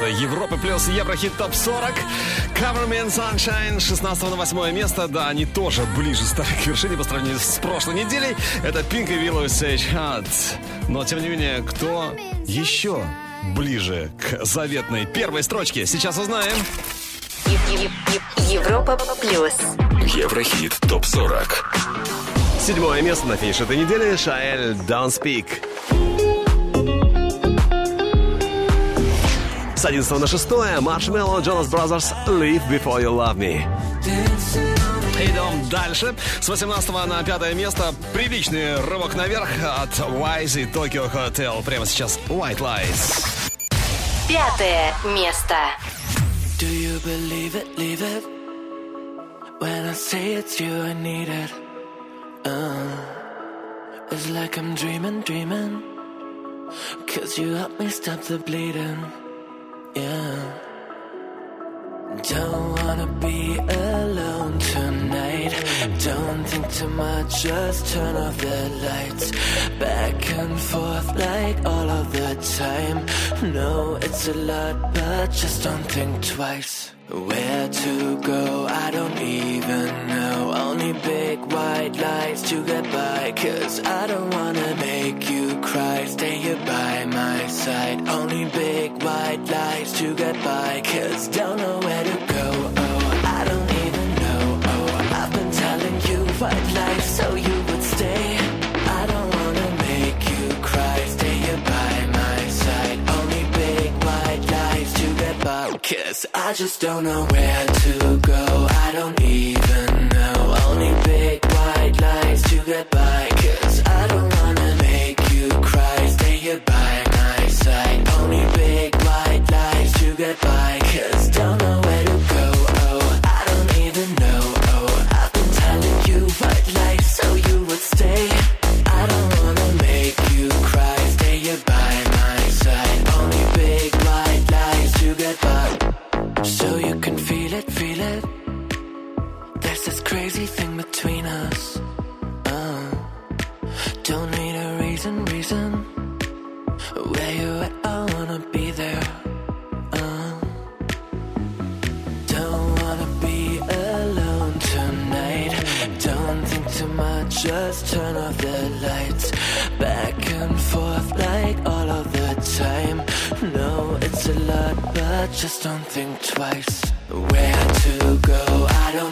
Европы плюс Еврохит ТОП 40 Cover Me in Sunshine 16 на 8 место. Да, они тоже ближе стали к вершине по сравнению с прошлой неделей. Это Pink и Willow Sage Heart. Но, тем не менее, кто еще ближе к заветной первой строчке? Сейчас узнаем.
Европа плюс.
Еврохит ТОП-40.
Седьмое место на финише этой недели Шаэль Don't Speak. С 11 на 6 Маршмелло Джонас Brothers Live Before You Love Me.
Идем дальше. С 18 на 5 место приличный рывок наверх от Wise и Tokyo Hotel. Прямо сейчас White Lies.
Пятое место.
Do you believe it, leave it? When I say it's you, I need it. Uh, it's like I'm dreaming, dreaming. Cause you help me stop the bleeding. Don't wanna be alone tonight. Don't think too much, just turn off the lights. Back and forth like all of the time. No, it's a lot, but just don't think twice. Where to go, I don't even know. Only big white lights to get by. Cause I don't wanna make you cry. Stay here by my side. Only big white lights to get by. Cause don't know where to go. Cause I just don't know where to go. I don't even know. Only big white lights to get by. Cause I don't wanna make you cry. Stay here by my side. Only big white lights to get by. Just turn off the lights. Back and forth like all of the time. No, it's a lot, but just don't think twice. Where to go, I don't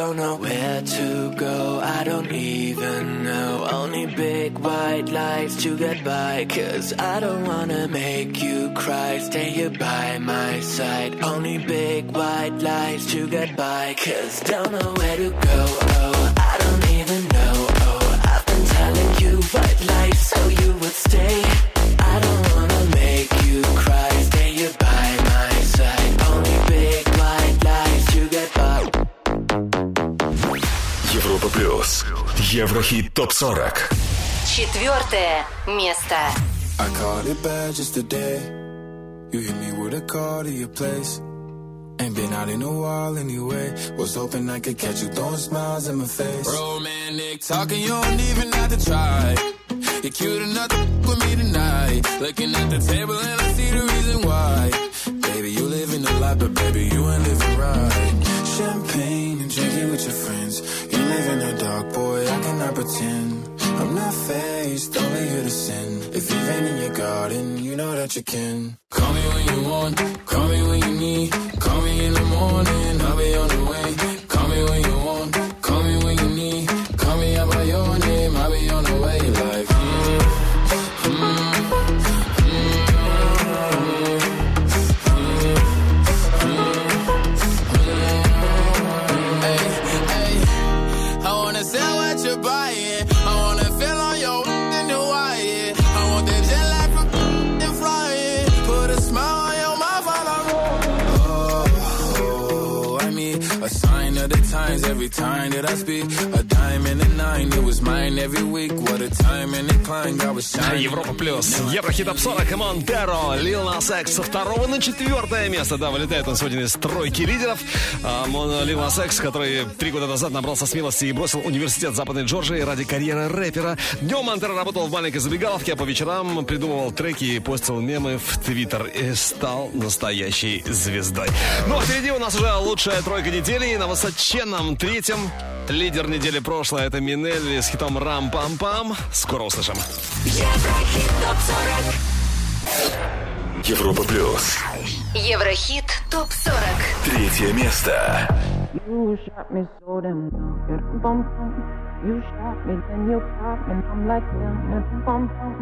don't know where to go. I don't even know. Only big white lights to get by. Cause I don't wanna make you cry. Stay here by my side. Only big white lights to get by. Cause don't know where to go. Oh, I don't even know. Oh, I've been telling you white lights so you would stay. I don't
Европа плюс. Еврохит ТОП-40.
Четвертое место.
I caught it bad just today. You hit me with a call to your place.
Ain't been out in a while anyway. Was hoping I could catch you throwing smiles in my face.
Romantic talking, you don't even have to try. You're cute enough to f- with me tonight. Looking at the table and I see the reason why. Baby, you living a lot, but baby, you ain't living right.
Champagne and drinking with your friends. You live in the dark, boy, I cannot pretend. I'm not faced, only here to sin. If you've ain't in your garden, you know that you can.
Call me when you want, call me when you need. Call me in the morning, I'll be on the way. Call me when you want,
every time that I speak. A
Европа плюс. Еврохит Топ 40. Монтеро. Лил Нас Экс со второго на четвертое место. Да, вылетает он сегодня из тройки лидеров. А, Лил Нас Экс, который три года назад набрался смелости и бросил университет Западной Джорджии ради карьеры рэпера. Днем Монтеро работал в маленькой забегаловке, а по вечерам придумывал треки и постил мемы в Твиттер. И стал настоящей звездой. Ну, а впереди у нас уже лучшая тройка недели. И на высоченном третьем лидер недели прошлой это Минелли с хитом «Рам-пам-пам». Скоро услышим.
Еврохит топ 40.
Европа плюс.
Еврохит ТОП-40.
Третье место.
You shot me so damn well, you dum bum bum. You shot me, then you pop me, and I'm like damn, bum bum.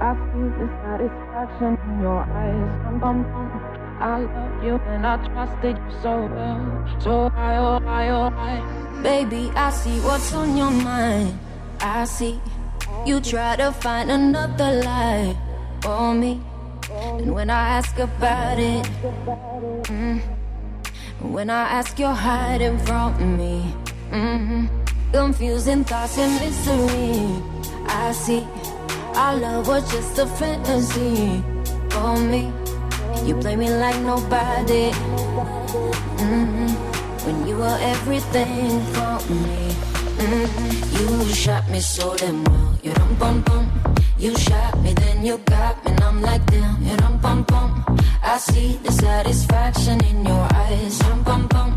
I see the satisfaction in your eyes, dum bum bum. I love you and I trusted you so well, so I oh I oh I.
Baby, I see what's on your mind. I see you try to find another lie for me. And when I ask about it, mm, when I ask, you're hiding from me. hmm Confusing thoughts and mystery. I see our love was just a fantasy for me. You play me like nobody. hmm When you were everything for me. hmm You shot me so damn well. You dum bum bum. You shot me, then you got me, and I'm like damn. You dum bum bum. I see the satisfaction in your eyes. Dum bum bum.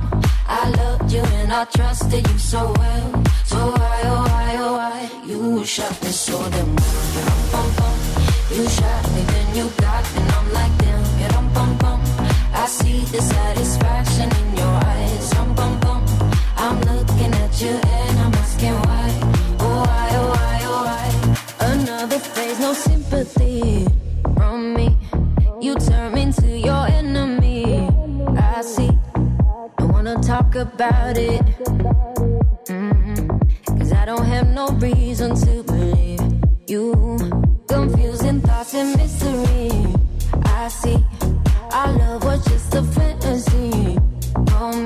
I loved you and I trusted you so well. So why, oh why, oh why? You shot me so damn well. You dum bum bum. You shot me, then you got me, and I'm like damn. I see the satisfaction in your eyes. Dum bum bum. I'm looking at you and I'm asking why. Oh why, oh why, oh why? Another phase, no sympathy from me. You turn into your enemy. I see. Don't wanna talk about it. Mm-mm. Cause I don't have no reason to believe you. Confusing thoughts and mystery. I see. Our love was just a fantasy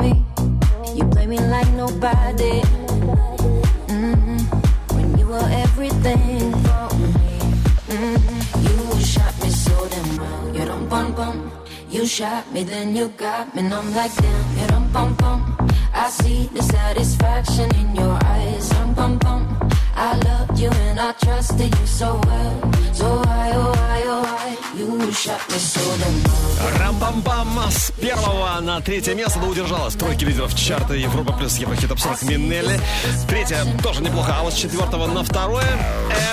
me. You play me like nobody. Mm-mm. When you were everything for me. Mm-mm. You shot me so damn well. You dum bum bum. You shot me, then you got me, I'm like damn. You dum bum bum. I see the satisfaction in your eyes. Bum. I loved you and I trusted you so well. So why, oh why, oh why? You shot me so damn.
Рам-пам-пам с первого на третье место, но удержалась в тройке лидеров чарта Европа плюс Еврохит Топ 40 Минелли. Третье тоже неплохо, а вот с четвертого на второе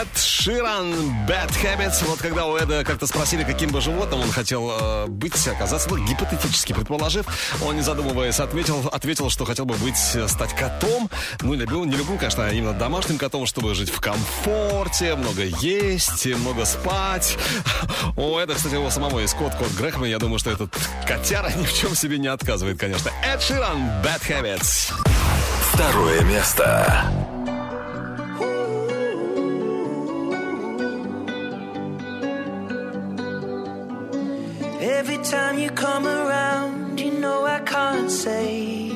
Эд Ширан Bad Habits. Вот когда у Эда как-то спросили, каким бы животным он хотел э, быть, оказаться, ну, гипотетически предположив, он, не задумываясь, отметил, ответил, что хотел бы быть, э, стать котом. Ну, люблю, не люблю, конечно, а именно домашним котом, чтобы жить в комфорте, много есть, много спать. У Эда, кстати, его самого есть кот, кот Грэхэма. Я думаю, что этот котяра ни в чем себе не отказывает, конечно. Эд Ширан, Bad Habits.
Второе место.
Every time you come around, you know I can't say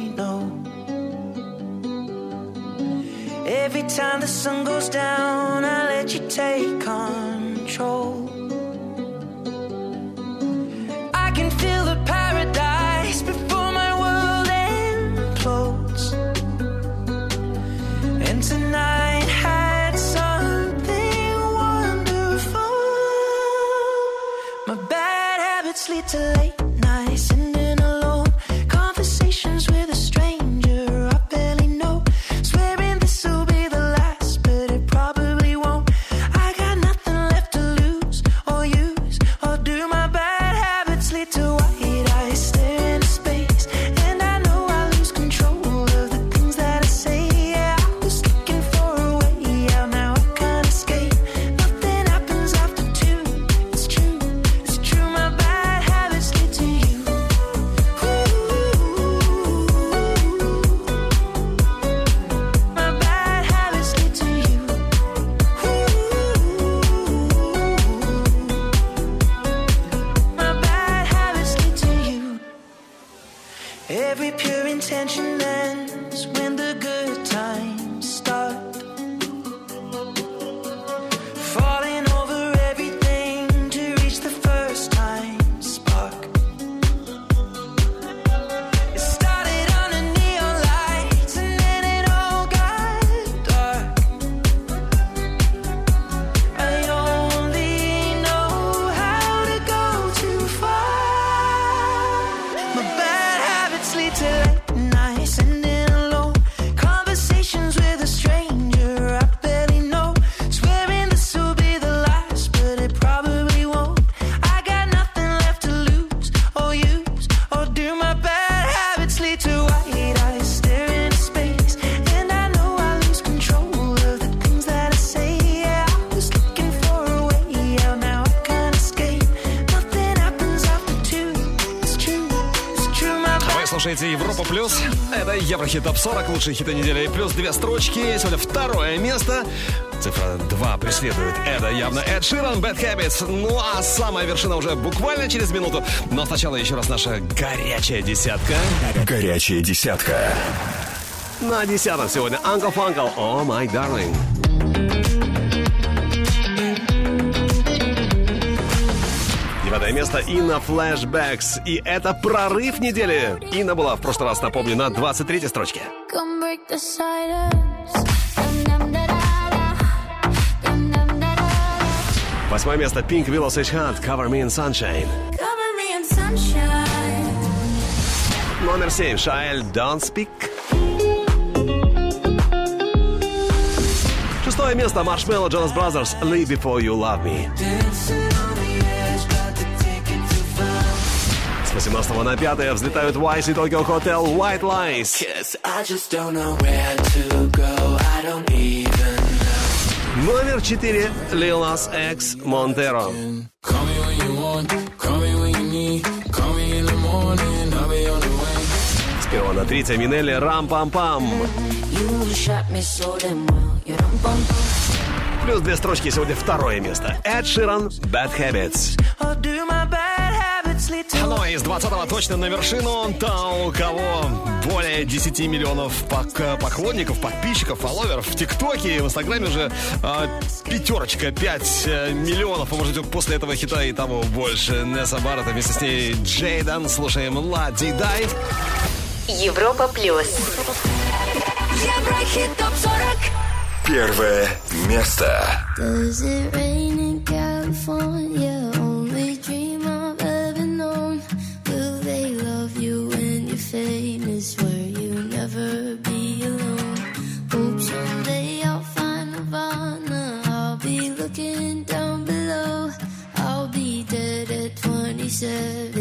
Every time the sun goes down, I let you take control. I can feel the paradise
Еврохит Топ 40, лучшие хиты недели. Плюс две строчки. Сегодня второе место. Цифра 2 преследует. Это явно Эд Ширан, Bad Habits. Ну а самая вершина уже буквально через минуту. Но сначала еще раз наша горячая десятка.
Горячая десятка.
На десятом сегодня Uncle Funkle «Oh My Darling». Девятое место Инна Flashbacks. И это прорыв недели. Инна была в прошлый раз, напомню, на 23-й строчке. Восьмое место Pink Willow Sage Hunt «Cover Me in Sunshine».
Cover me in sunshine.
Номер семь Шаэль «Don't Speak». Шестое место Маршмелло Jonas Brothers «Live Before You Love Me». С 18 на 5 взлетают Wise и Tokyo Hotel White Lies. Номер 4 Lil Nas X Montero. С первого на третье Минелли Рам-Пам-Пам. Плюс две строчки сегодня второе место. Эд Ширан Bad Habits.
Ну, из 20-го точно на вершину. Там у кого более 10 миллионов пок- поклонников, подписчиков, фолловеров в ТикТоке и в Инстаграме уже а, пятерочка, 5 э, миллионов. А может после этого хита и того больше. Несса Баррета вместе с ней Джейдан. Слушаем Лади Дай.
Европа плюс.
Еврохит топ 40.
Первое место.
Does it rain in California?
deserve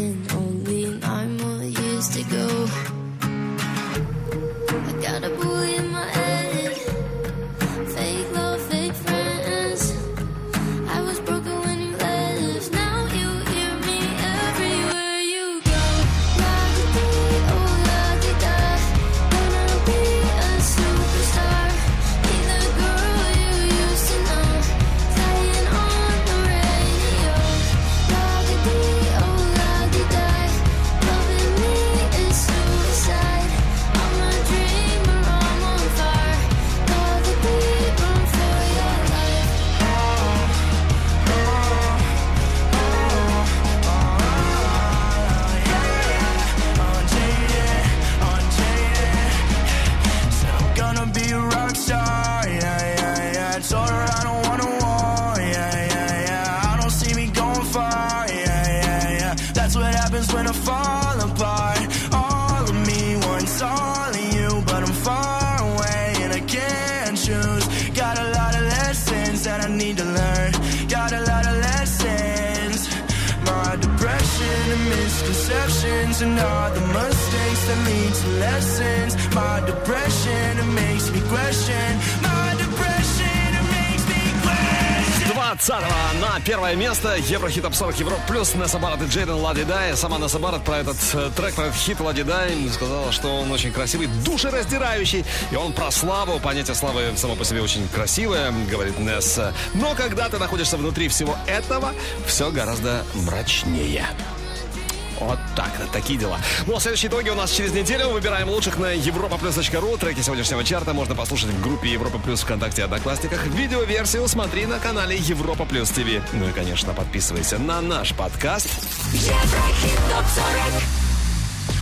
20 на первое место Еврохит Топ 40 Европ плюс Несса Барретт и Джейден Лади Дай. Сама Несса Барретт про этот э, трек, про этот хит Лади Дай сказала, что он очень красивый, душераздирающий. И он про славу. Понятие славы само по себе очень красивое, говорит Несса. Но когда ты находишься внутри всего этого, все гораздо мрачнее. Вот так, такие дела. Ну а следующие итоги у нас через неделю. Выбираем лучших на europaplus.ru. Треки сегодняшнего чарта можно послушать в группе Европа Плюс ВКонтакте Одноклассниках. Видеоверсию смотри на канале Европа Плюс ТВ. Ну и, конечно, подписывайся на наш подкаст.
Еврохит топ 40.